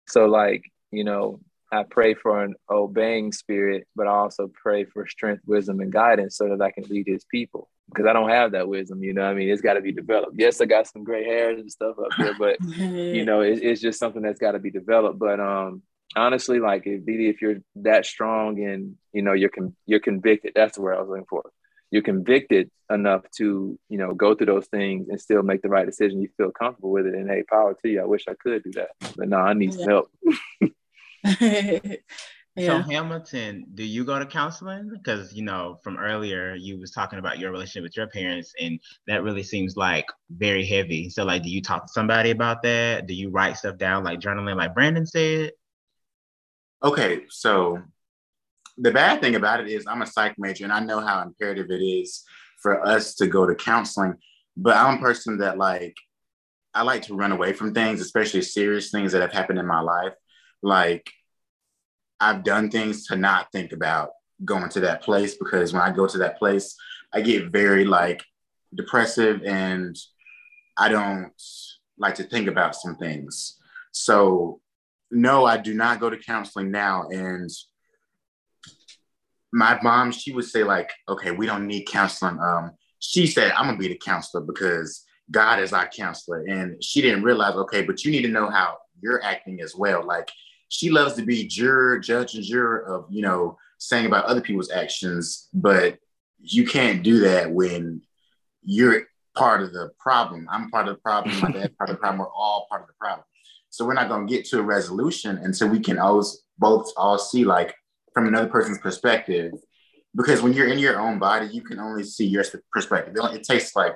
So, like, you know, I pray for an obeying spirit, but I also pray for strength, wisdom, and guidance so that I can lead His people. Because I don't have that wisdom, you know. I mean, it's got to be developed. Yes, I got some gray hairs and stuff up here, but you know, it, it's just something that's got to be developed. But um, honestly, like if if you're that strong and you know you're con- you're convicted, that's the word I was looking for. You're convicted enough to you know go through those things and still make the right decision. You feel comfortable with it, and hey, power to you. I wish I could do that, but no, I need some Yeah. help. So. Hamilton, do you go to counseling? Because you know, from earlier you was talking about your relationship with your parents, and that really seems like very heavy. So like, do you talk to somebody about that? Do you write stuff down like journaling, like Brandon said? Okay, so the bad thing about it is I'm a psych major and I know how imperative it is for us to go to counseling, but I'm a person that like I like to run away from things, especially serious things that have happened in my life. Like I've done things to not think about going to that place because when I go to that place, I get very like depressive and I don't like to think about some things. So no, I do not go to counseling now. And my mom, she would say, like, okay, we don't need counseling. Um, she said, I'm gonna be the counselor because God is our counselor. And she didn't realize, okay, but you need to know how you're acting as well. Like she loves to be juror, judge, and juror of, you know, saying about other people's actions, but you can't do that when you're part of the problem. I'm part of the problem, my dad's part of the problem, we're all part of the problem. So we're not to get to a resolution until we can always both all see like from another person's perspective. Because when you're in your own body, you can only see your perspective. It takes like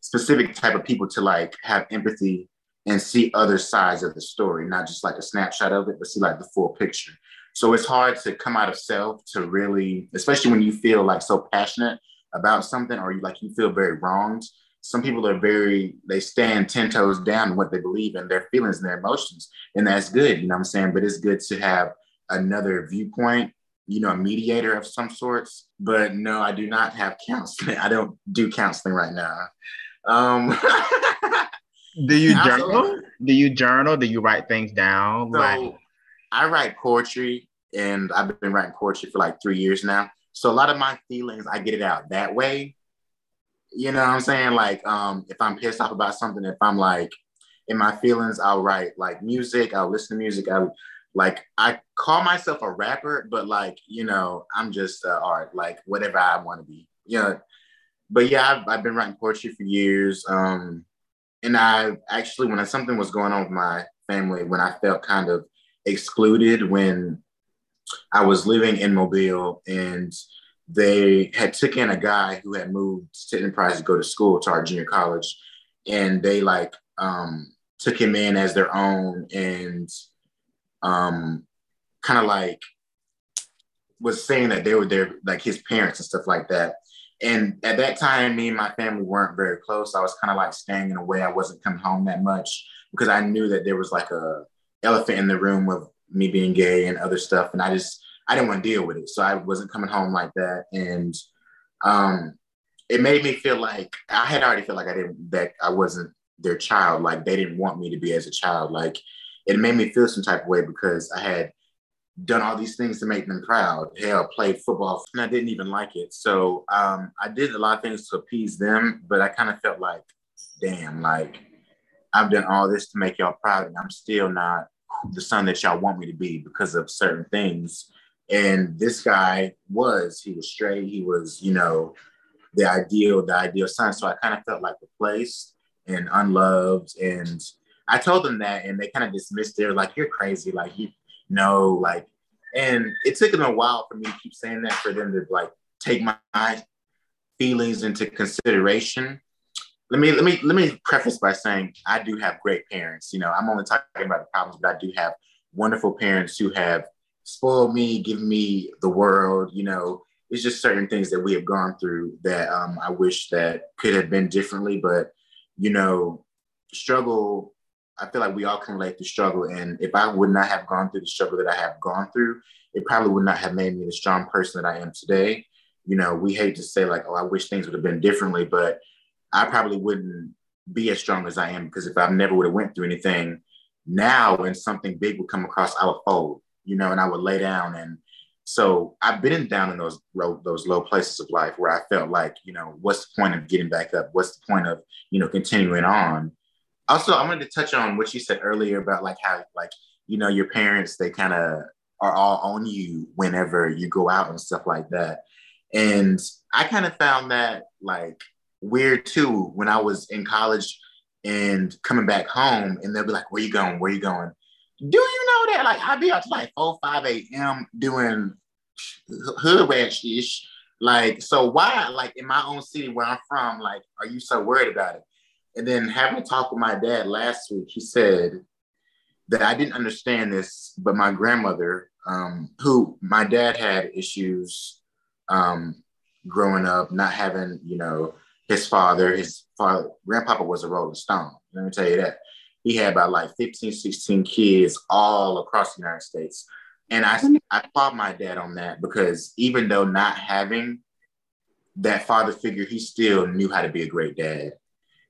specific type of people to like have empathy and see other sides of the story, not just like a snapshot of it, but see like the full picture. So it's hard to come out of self to really, especially when you feel like so passionate about something or you like you feel very wronged. Some people are very, they stand 10 toes down what they believe and their feelings and their emotions. And that's good, you know what I'm saying? But it's good to have another viewpoint, you know, a mediator of some sorts. But no, I do not have counseling. I don't do counseling right now. Um, Do you journal? Do you journal? Do you write things down? like, So I write poetry and I've been writing poetry for like three years now. So a lot of my feelings, I get it out that way. You know what I'm saying? Like um, if I'm pissed off about something, if I'm like in my feelings, I'll write like music, I'll listen to music. I like I call myself a rapper, but like, you know, I'm just uh, art, like whatever I want to be. You know, but yeah, I've, I've been writing poetry for years. Um, and I actually, when something was going on with my family, when I felt kind of excluded, when I was living in Mobile and they had took in a guy who had moved to Enterprise to go to school to our junior college, and they like um, took him in as their own and um, kind of like was saying that they were there, like his parents and stuff like that. And at that time, me and my family weren't very close. I was kind of like staying in a way. I wasn't coming home that much because I knew that there was like a elephant in the room of me being gay and other stuff. And I just, I didn't want to deal with it. So I wasn't coming home like that. And um, it made me feel like I had already felt like I didn't, that I wasn't their child. Like they didn't want me to be as a child. Like it made me feel some type of way because I had done all these things to make them proud. Hell, played football, and I didn't even like it. So um, I did a lot of things to appease them, but I kind of felt like, damn, like I've done all this to make y'all proud, and I'm still not the son that y'all want me to be because of certain things. And this guy was, he was straight, he was, you know, the ideal, the ideal son. So I kind of felt like replaced and unloved. And I told them that, and they kind of dismissed it. Like, you're crazy. Like, you know, like, and it took them a while for me to keep saying that for them to like take my feelings into consideration. Let me let me let me preface by saying I do have great parents. You know, I'm only talking about the problems, but I do have wonderful parents who have spoiled me, given me the world. You know, it's just certain things that we have gone through that um, I wish that could have been differently. But you know, struggle I feel like we all can relate to struggle. And if I would not have gone through the struggle that I have gone through, it probably would not have made me the strong person that I am today. You know, we hate to say like, oh, I wish things would have been differently, but I probably wouldn't be as strong as I am because if I never would have went through anything, now when something big would come across, I would fold, you know, and I would lay down. And so I've been down in those those low places of life where I felt like, you know, what's the point of getting back up? What's the point of, you know, continuing on? Also i wanted to touch on what you said earlier about like how like you know your parents they kind of are all on you whenever you go out and stuff like that. And i kind of found that like weird too when i was in college and coming back home and they'll be like where you going? Where you going? Do you know that? Like i'd be up to like 4 5 a.m doing hood ish like so why like in my own city where i'm from like are you so worried about it and then having a talk with my dad last week, he said that I didn't understand this, but my grandmother, um, who my dad had issues um, growing up, not having, you know, his father, his father, grandpapa was a Rolling Stone. Let me tell you that. He had about like 15, 16 kids all across the United States. And I, I applaud my dad on that because even though not having that father figure, he still knew how to be a great dad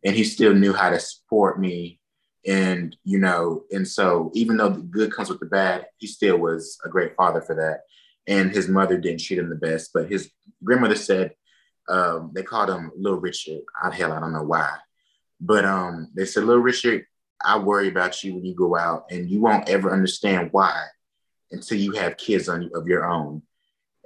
and he still knew how to support me. And you know and so even though the good comes with the bad he still was a great father for that. And his mother didn't treat him the best but his grandmother said um, they called him little richard. I, hell i don't know why. But um, they said little richard i worry about you when you go out and you won't ever understand why until you have kids on, of your own.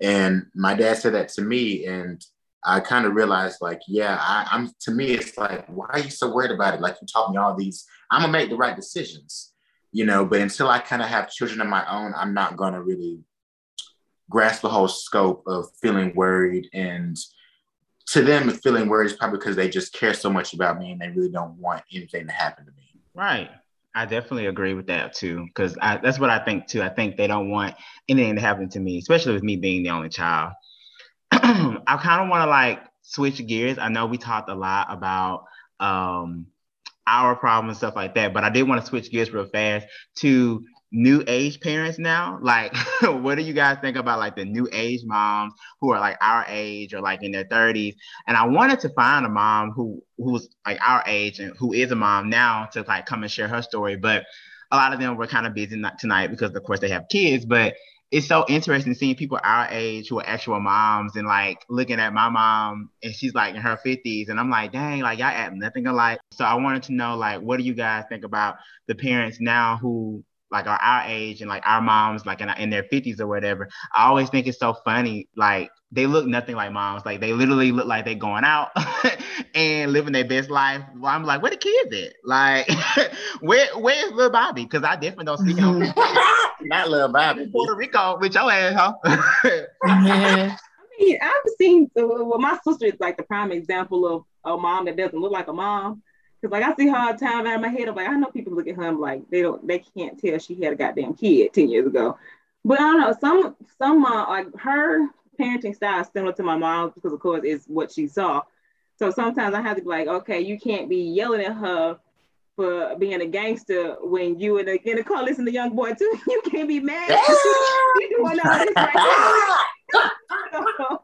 And my dad said that to me and I kind of realized like, yeah, I, am to me, it's like, why are you so worried about it? Like you taught me all these, I'm gonna make the right decisions, you know, but until I kind of have children of my own, I'm not gonna really grasp the whole scope of feeling worried. And to them, feeling worried is probably because they just care so much about me and they really don't want anything to happen to me. Right. I definitely agree with that too, because that's what I think too. I think they don't want anything to happen to me, especially with me being the only child. I kind of want to like switch gears. I know we talked a lot about um, our problems and stuff like that, but I did want to switch gears real fast to new age parents now. Like, what do you guys think about like the new age moms who are like our age or like in their 30s? And I wanted to find a mom who who's like our age and who is a mom now to like come and share her story, but a lot of them were kind of busy tonight because of course they have kids, but it's so interesting seeing people our age who are actual moms and like looking at my mom and she's like in her 50s and I'm like, dang, like y'all act nothing alike. So I wanted to know like what do you guys think about the parents now who like are our age and like our moms like in, in their 50s or whatever. I always think it's so funny like they look nothing like moms. Like they literally look like they're going out and living their best life. Well, I'm like, where the kids at? Like, where where's little Bobby? Because I definitely don't see him. Not little Bobby. Puerto Rico with your ass, huh? I mean, I've seen. Well, my sister is like the prime example of a mom that doesn't look like a mom. Cause like I see her all the time out of my head. I'm like, I know people look at her I'm like they don't, they can't tell she had a goddamn kid ten years ago. But I don't know. Some some uh, like her parenting style is similar to my mom's because of course it's what she saw. So sometimes I have to be like, okay, you can't be yelling at her for being a gangster when you in the, in the car listen to young boy too. You can't be mad. you doing all this right so,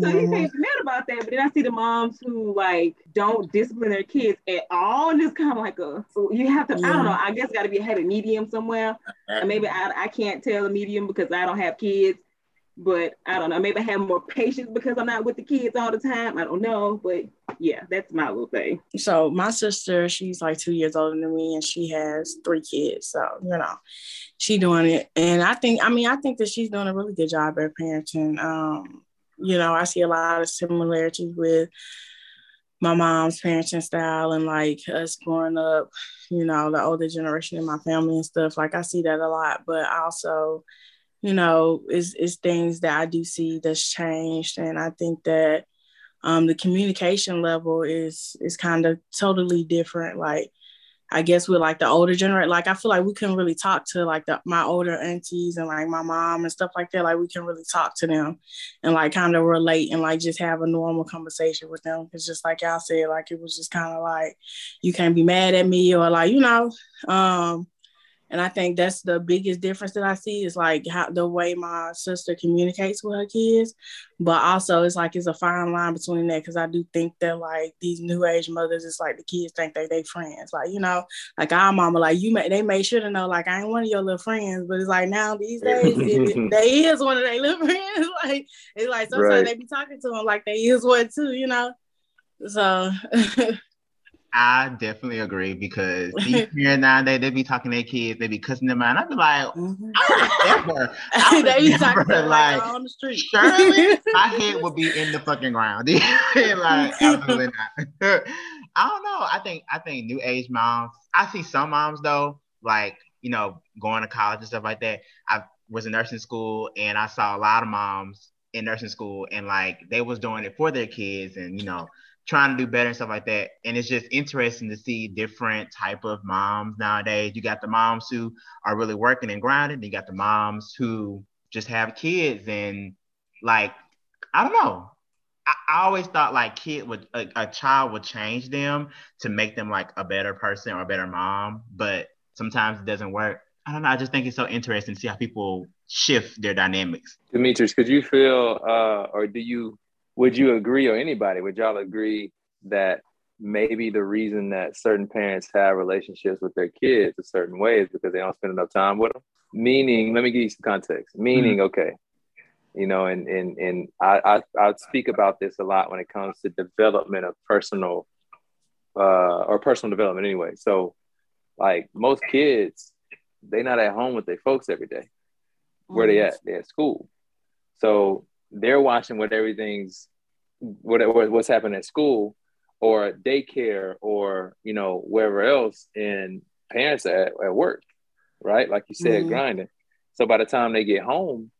so you can't be mad about that. But then I see the moms who like don't discipline their kids at all, and it's kind of like a so you have to. Yeah. I don't know. I guess got to be a heavy medium somewhere. And maybe I, I can't tell the medium because I don't have kids. But I don't know. Maybe I have more patience because I'm not with the kids all the time. I don't know. But yeah, that's my little thing. So my sister, she's like two years older than me, and she has three kids. So you know, she doing it, and I think, I mean, I think that she's doing a really good job at parenting. Um, you know, I see a lot of similarities with my mom's parenting style and like us growing up, you know, the older generation in my family and stuff. Like I see that a lot, but also you know, is is things that I do see that's changed, and I think that um, the communication level is is kind of totally different. Like, I guess with like the older generation, like I feel like we couldn't really talk to like the, my older aunties and like my mom and stuff like that. Like we can really talk to them and like kind of relate and like just have a normal conversation with them. It's just like y'all said, like it was just kind of like you can't be mad at me or like you know. Um, and I think that's the biggest difference that I see is like how the way my sister communicates with her kids. But also it's like it's a fine line between that because I do think that like these new age mothers, it's like the kids think they they friends. Like, you know, like our mama, like you may they made sure to know like I ain't one of your little friends, but it's like now these days it, they is one of their little friends. like it's like sometimes right. they be talking to them like they is one too, you know. So I definitely agree because these parents nowadays they be talking to their kids, they be cussing them out. I'd be like, mm-hmm. I would never, I would they never, like, on the street. Surely my head would be in the fucking ground. like absolutely not. I don't know. I think I think new age moms. I see some moms though, like you know, going to college and stuff like that. I was in nursing school and I saw a lot of moms in nursing school and like they was doing it for their kids and you know trying to do better and stuff like that. And it's just interesting to see different type of moms nowadays. You got the moms who are really working and grinding. You got the moms who just have kids and like I don't know. I, I always thought like kid would a, a child would change them to make them like a better person or a better mom, but sometimes it doesn't work. I don't know. I just think it's so interesting to see how people shift their dynamics. Demetrice, could you feel uh, or do you would you agree or anybody would y'all agree that maybe the reason that certain parents have relationships with their kids a certain way is because they don't spend enough time with them meaning let me give you some context. Meaning mm-hmm. okay you know and and and I, I i speak about this a lot when it comes to development of personal uh or personal development anyway. So like most kids they're not at home with their folks every day. Where they at? They're at school. So they're watching what everything's what, what's happening at school or daycare or you know wherever else and parents at, at work right? Like you said mm-hmm. grinding. So by the time they get home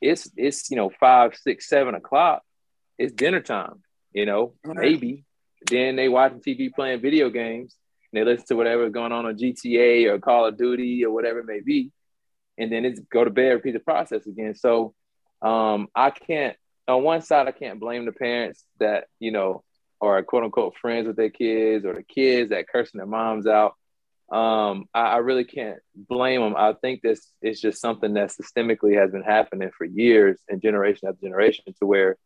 it's it's you know five six seven o'clock. It's dinner time you know maybe. Then they watching tv playing video games and they listen to whatever's going on on gta or call of duty or whatever it may be. And then it's go to bed repeat the process again. So um, I can't on one side I can't blame the parents that you know are quote unquote friends with their kids or the kids that cursing their moms out. Um, I, I, really can't blame them. I think this is just something that systemically has been happening for years and generation after generation to where,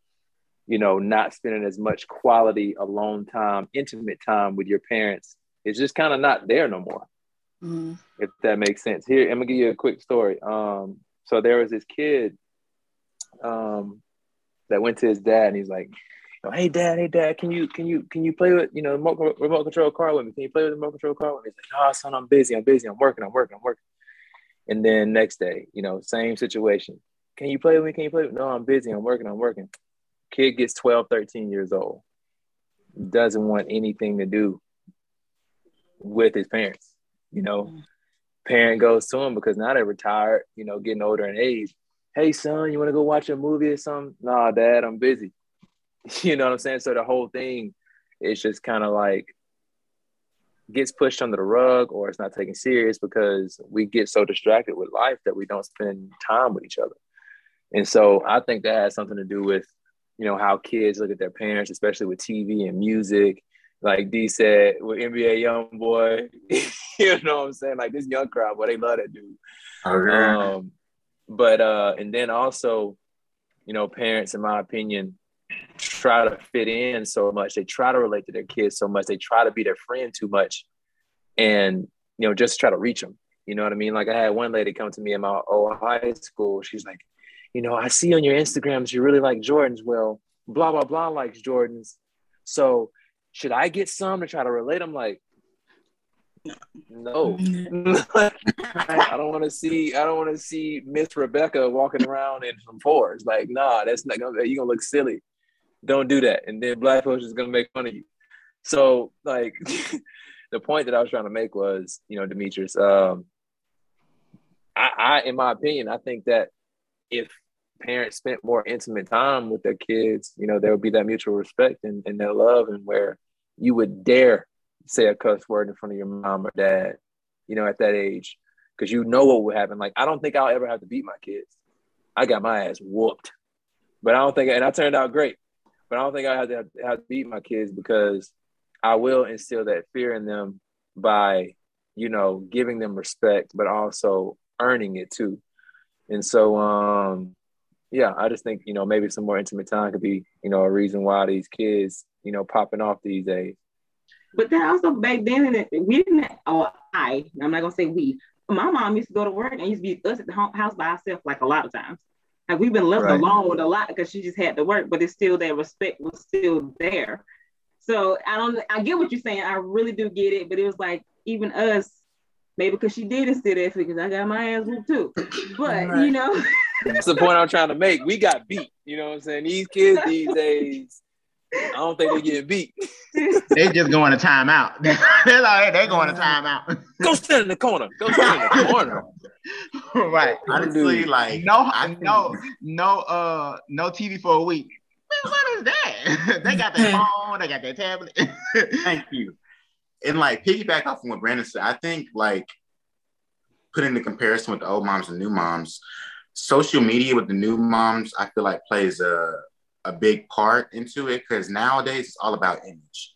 you know, not spending as much quality alone time, intimate time with your parents is just kind of not there no more. Mm-hmm. If that makes sense. Here, I'm gonna give you a quick story. Um, so there was this kid um, that went to his dad and he's like, "Hey dad, hey dad, can you can you can you play with you know remote, remote control car with me? Can you play with the remote control car with me?" He's like, "No, son, I'm busy. I'm busy. I'm working. I'm working. I'm working." And then next day, you know, same situation. Can you play with me? Can you play? With me? No, I'm busy. I'm working. I'm working. Kid gets 12, 13 years old. Doesn't want anything to do with his parents. You know, mm. parent goes to him because now they're retired, you know, getting older in age hey son, you want to go watch a movie or something? Nah, dad, I'm busy. You know what I'm saying? So the whole thing is just kind of like gets pushed under the rug or it's not taken serious because we get so distracted with life that we don't spend time with each other. And so I think that has something to do with, you know, how kids look at their parents, especially with TV and music. Like D said, with NBA Young Boy, you know what I'm saying? Like this young crowd, boy, they love that dude. Okay. Um, but uh, and then also, you know, parents, in my opinion, try to fit in so much. They try to relate to their kids so much. They try to be their friend too much, and you know, just try to reach them. You know what I mean? Like I had one lady come to me in my old high school. She's like, you know, I see on your Instagrams you really like Jordans. Well, blah blah blah likes Jordans. So should I get some to try to relate? I'm like, no. I don't want to see. I don't want to see Miss Rebecca walking around in some fours. Like, nah, that's not gonna. You're gonna look silly. Don't do that. And then Black folks is gonna make fun of you. So, like, the point that I was trying to make was, you know, Demetrice. Um, I, I, in my opinion, I think that if parents spent more intimate time with their kids, you know, there would be that mutual respect and, and that love, and where you would dare say a cuss word in front of your mom or dad, you know, at that age, because you know what would happen. Like, I don't think I'll ever have to beat my kids. I got my ass whooped, but I don't think, and I turned out great, but I don't think I have to have, to beat my kids because I will instill that fear in them by, you know, giving them respect, but also earning it too. And so, um, yeah, I just think, you know, maybe some more intimate time could be, you know, a reason why these kids, you know, popping off these days. But then also back then, we didn't. Or I, I'm not gonna say we. My mom used to go to work and used to be us at the house by ourselves, like a lot of times. Like we've been left right. alone a lot because she just had to work, but it's still that respect was still there. So I don't. I get what you're saying. I really do get it. But it was like even us, maybe because she did instill that because I got my ass whooped too. But right. you know. That's the point I'm trying to make. We got beat. You know what I'm saying? These kids these days, I don't think they get beat. they just going to timeout. they're like, they're going to timeout. Go stand in the corner. Go stand in the corner. right. Honestly, like no, no, no, uh, no TV for a week. Man, what is that? they got their phone. They got their tablet. Thank you. And like piggyback off of what Brandon said, I think like putting the comparison with the old moms and new moms, social media with the new moms, I feel like plays a a big part into it because nowadays it's all about image.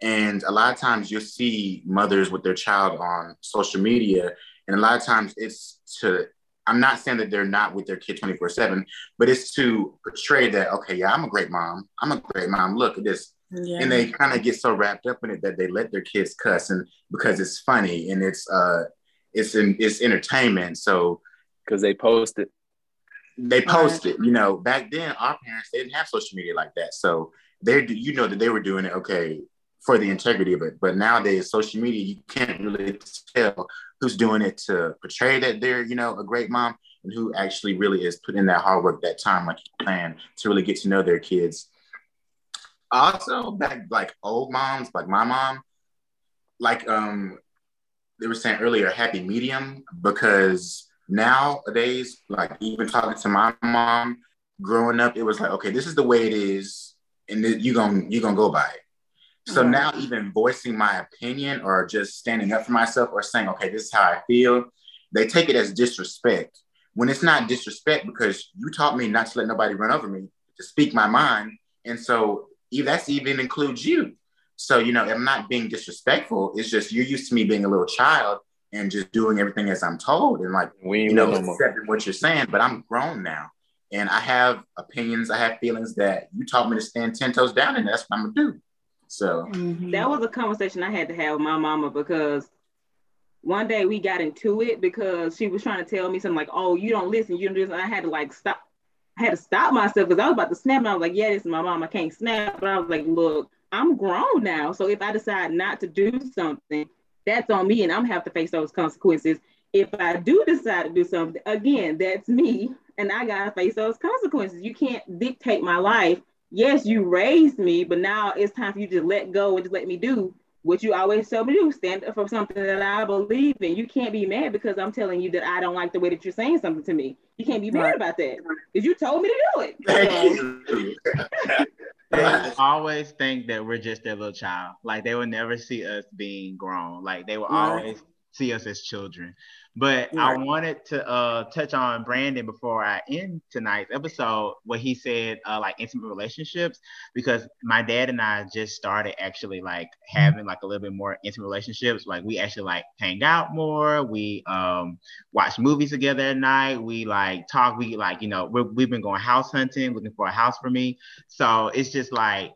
And a lot of times you'll see mothers with their child on social media, and a lot of times it's to, I'm not saying that they're not with their kid 24 7, but it's to portray that, okay, yeah, I'm a great mom. I'm a great mom. Look at this. Yeah. And they kind of get so wrapped up in it that they let their kids cuss and because it's funny and it's uh it's in it's entertainment. So because they post it they posted, you know, back then our parents they didn't have social media like that. So they do you know that they were doing it okay for the integrity of it. But nowadays social media you can't really tell who's doing it to portray that they're, you know, a great mom and who actually really is putting in that hard work that time like you plan to really get to know their kids. Also back like old moms, like my mom, like um they were saying earlier, happy medium because nowadays, like even talking to my mom growing up, it was like, okay, this is the way it is, and you're gonna you're gonna go by it. So now even voicing my opinion or just standing up for myself or saying, okay, this is how I feel, they take it as disrespect. When it's not disrespect because you taught me not to let nobody run over me, to speak my mind. And so that's even includes you. So, you know, I'm not being disrespectful. It's just you're used to me being a little child and just doing everything as I'm told and like we you know no accepting what you're saying. But I'm grown now and I have opinions, I have feelings that you taught me to stand ten toes down, and that's what I'm gonna do. So mm-hmm. that was a conversation I had to have with my mama because one day we got into it because she was trying to tell me something like, "Oh, you don't listen, you don't do this," and I had to like stop. I had to stop myself because I was about to snap. And I was like, "Yeah, this is my mom. I can't snap." But I was like, "Look, I'm grown now, so if I decide not to do something, that's on me and I'm gonna have to face those consequences. If I do decide to do something, again, that's me and I gotta face those consequences. You can't dictate my life. Yes, you raised me, but now it's time for you to let go and just let me do what you always tell me to do. Stand up for something that I believe in. You can't be mad because I'm telling you that I don't like the way that you're saying something to me. You can't be mad right. about that because you told me to do it. They always think that we're just their little child. Like they will never see us being grown. Like they will always see us as children. But right. I wanted to uh, touch on Brandon before I end tonight's episode, what he said, uh, like intimate relationships, because my dad and I just started actually like having like a little bit more intimate relationships. Like we actually like hang out more. We um, watch movies together at night. We like talk. We like you know we have been going house hunting, looking for a house for me. So it's just like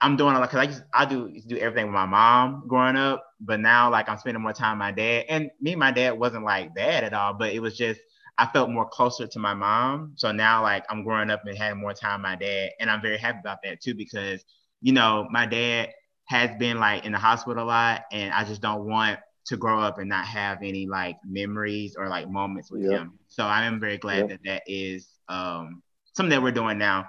I'm doing a lot because I used, I do do everything with my mom growing up, but now like I'm spending more time with my dad. And me and my dad wasn't like bad at all, but it was just I felt more closer to my mom. So now like I'm growing up and having more time with my dad, and I'm very happy about that too because you know my dad has been like in the hospital a lot, and I just don't want to grow up and not have any like memories or like moments with yep. him. So I am very glad yep. that that is um, something that we're doing now.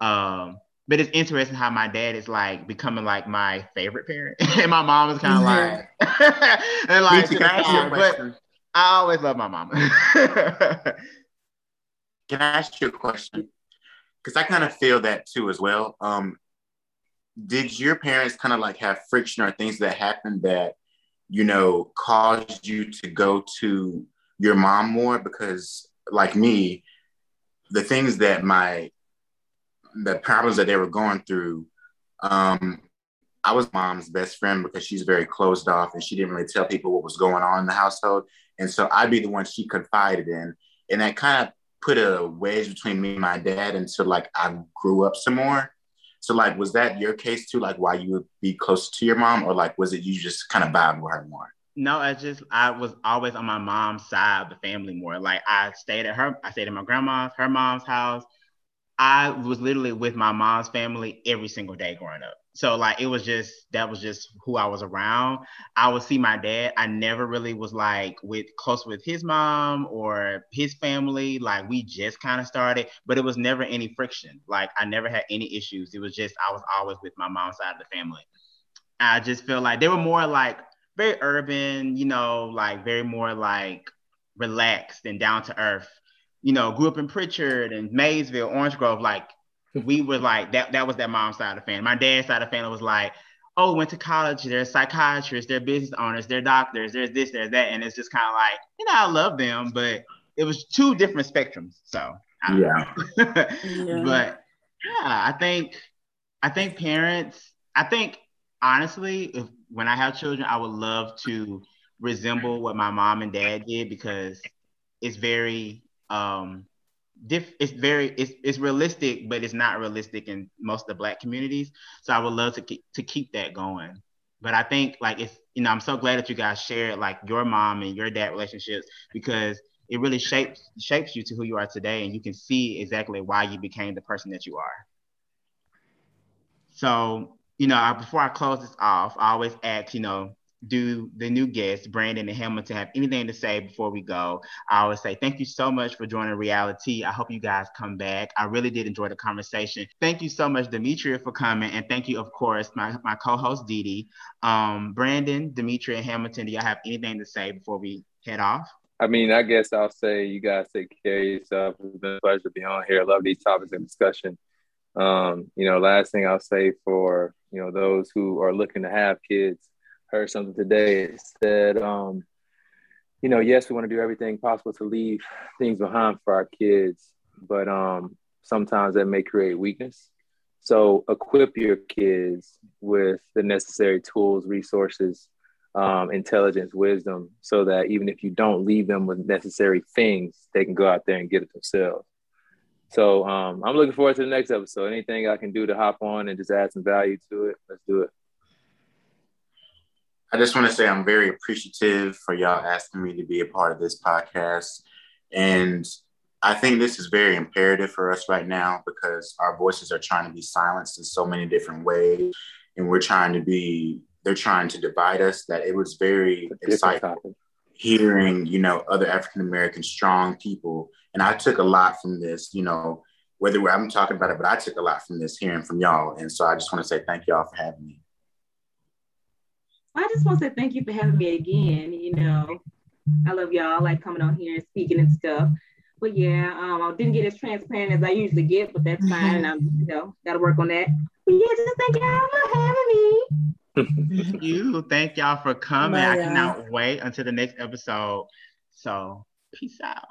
Um, but it's interesting how my dad is like becoming like my favorite parent, and my mom is kind of mm-hmm. like, and like, can I ask you a question? I always love my mama. can I ask you a question? Because I kind of feel that too as well. Um, did your parents kind of like have friction or things that happened that you know caused you to go to your mom more? Because like me, the things that my the problems that they were going through, um, I was mom's best friend because she's very closed off and she didn't really tell people what was going on in the household. And so I'd be the one she confided in. And that kind of put a wedge between me and my dad until like I grew up some more. So like, was that your case too? Like why you would be close to your mom or like, was it you just kind of vibe with her more? No, I just I was always on my mom's side of the family more. Like I stayed at her, I stayed at my grandma's, her mom's house. I was literally with my mom's family every single day growing up. So like it was just that was just who I was around. I would see my dad. I never really was like with close with his mom or his family. Like we just kind of started, but it was never any friction. Like I never had any issues. It was just I was always with my mom's side of the family. I just feel like they were more like very urban, you know, like very more like relaxed and down to earth you know, grew up in Prichard and Maysville, Orange Grove, like we were like that. That was that mom side of the family. My dad's side of the family was like, oh, went to college. They're psychiatrists, they're business owners, they're doctors. There's this, there's that, and it's just kind of like, you know, I love them, but it was two different spectrums. So yeah. yeah. But yeah, I think I think parents. I think honestly, if when I have children, I would love to resemble what my mom and dad did because it's very um diff it's very it's, it's realistic but it's not realistic in most of the black communities. So i would love to keep to keep that going. But i think like it's you know i'm so glad that you guys shared like your mom and your dad relationships because it really shapes shapes you to who you are today and you can see exactly why you became the person that you are. So you know I, before i close this off i always ask you know do the new guests, Brandon and Hamilton, have anything to say before we go, I always say thank you so much for joining Realitea. I hope you guys come back. I really did enjoy the conversation. Thank you so much, Demetria, for coming. And thank you, of course, my, my co-host Didi. Um, Brandon, Demetria, and Hamilton, do y'all have anything to say before we head off? I mean, I guess I'll say you guys take care of yourself. It's been a pleasure to be on here. I love these topics and discussion. Um, you know, last thing I'll say for, you know, those who are looking to have kids, heard something today. It said, um, you know, yes, we want to do everything possible to leave things behind for our kids, but um, sometimes that may create weakness. So equip your kids with the necessary tools, resources, um, intelligence, wisdom, so that even if you don't leave them with necessary things, they can go out there and get it themselves. So um, I'm looking forward to the next episode. Anything I can do to hop on and just add some value to it, let's do it. I just want to say I'm very appreciative for y'all asking me to be a part of this podcast. And I think this is very imperative for us right now because our voices are trying to be silenced in so many different ways. And we're trying to be, they're trying to divide us, that it was very insightful hearing, you know, other African American strong people. And I took a lot from this, you know, whether I'm talking about it, but I took a lot from this hearing from y'all. And so I just want to say thank y'all for having me. I just want to say thank you for having me again. You know, I love y'all. I like coming on here and speaking and stuff. But yeah, um, I didn't get as transparent as I usually get, but that's fine. I'm, you know, gotta work on that. But yeah, just thank y'all for having me. Thank you. Thank y'all for coming. Bye, I y'all. cannot wait until the next episode. So peace out.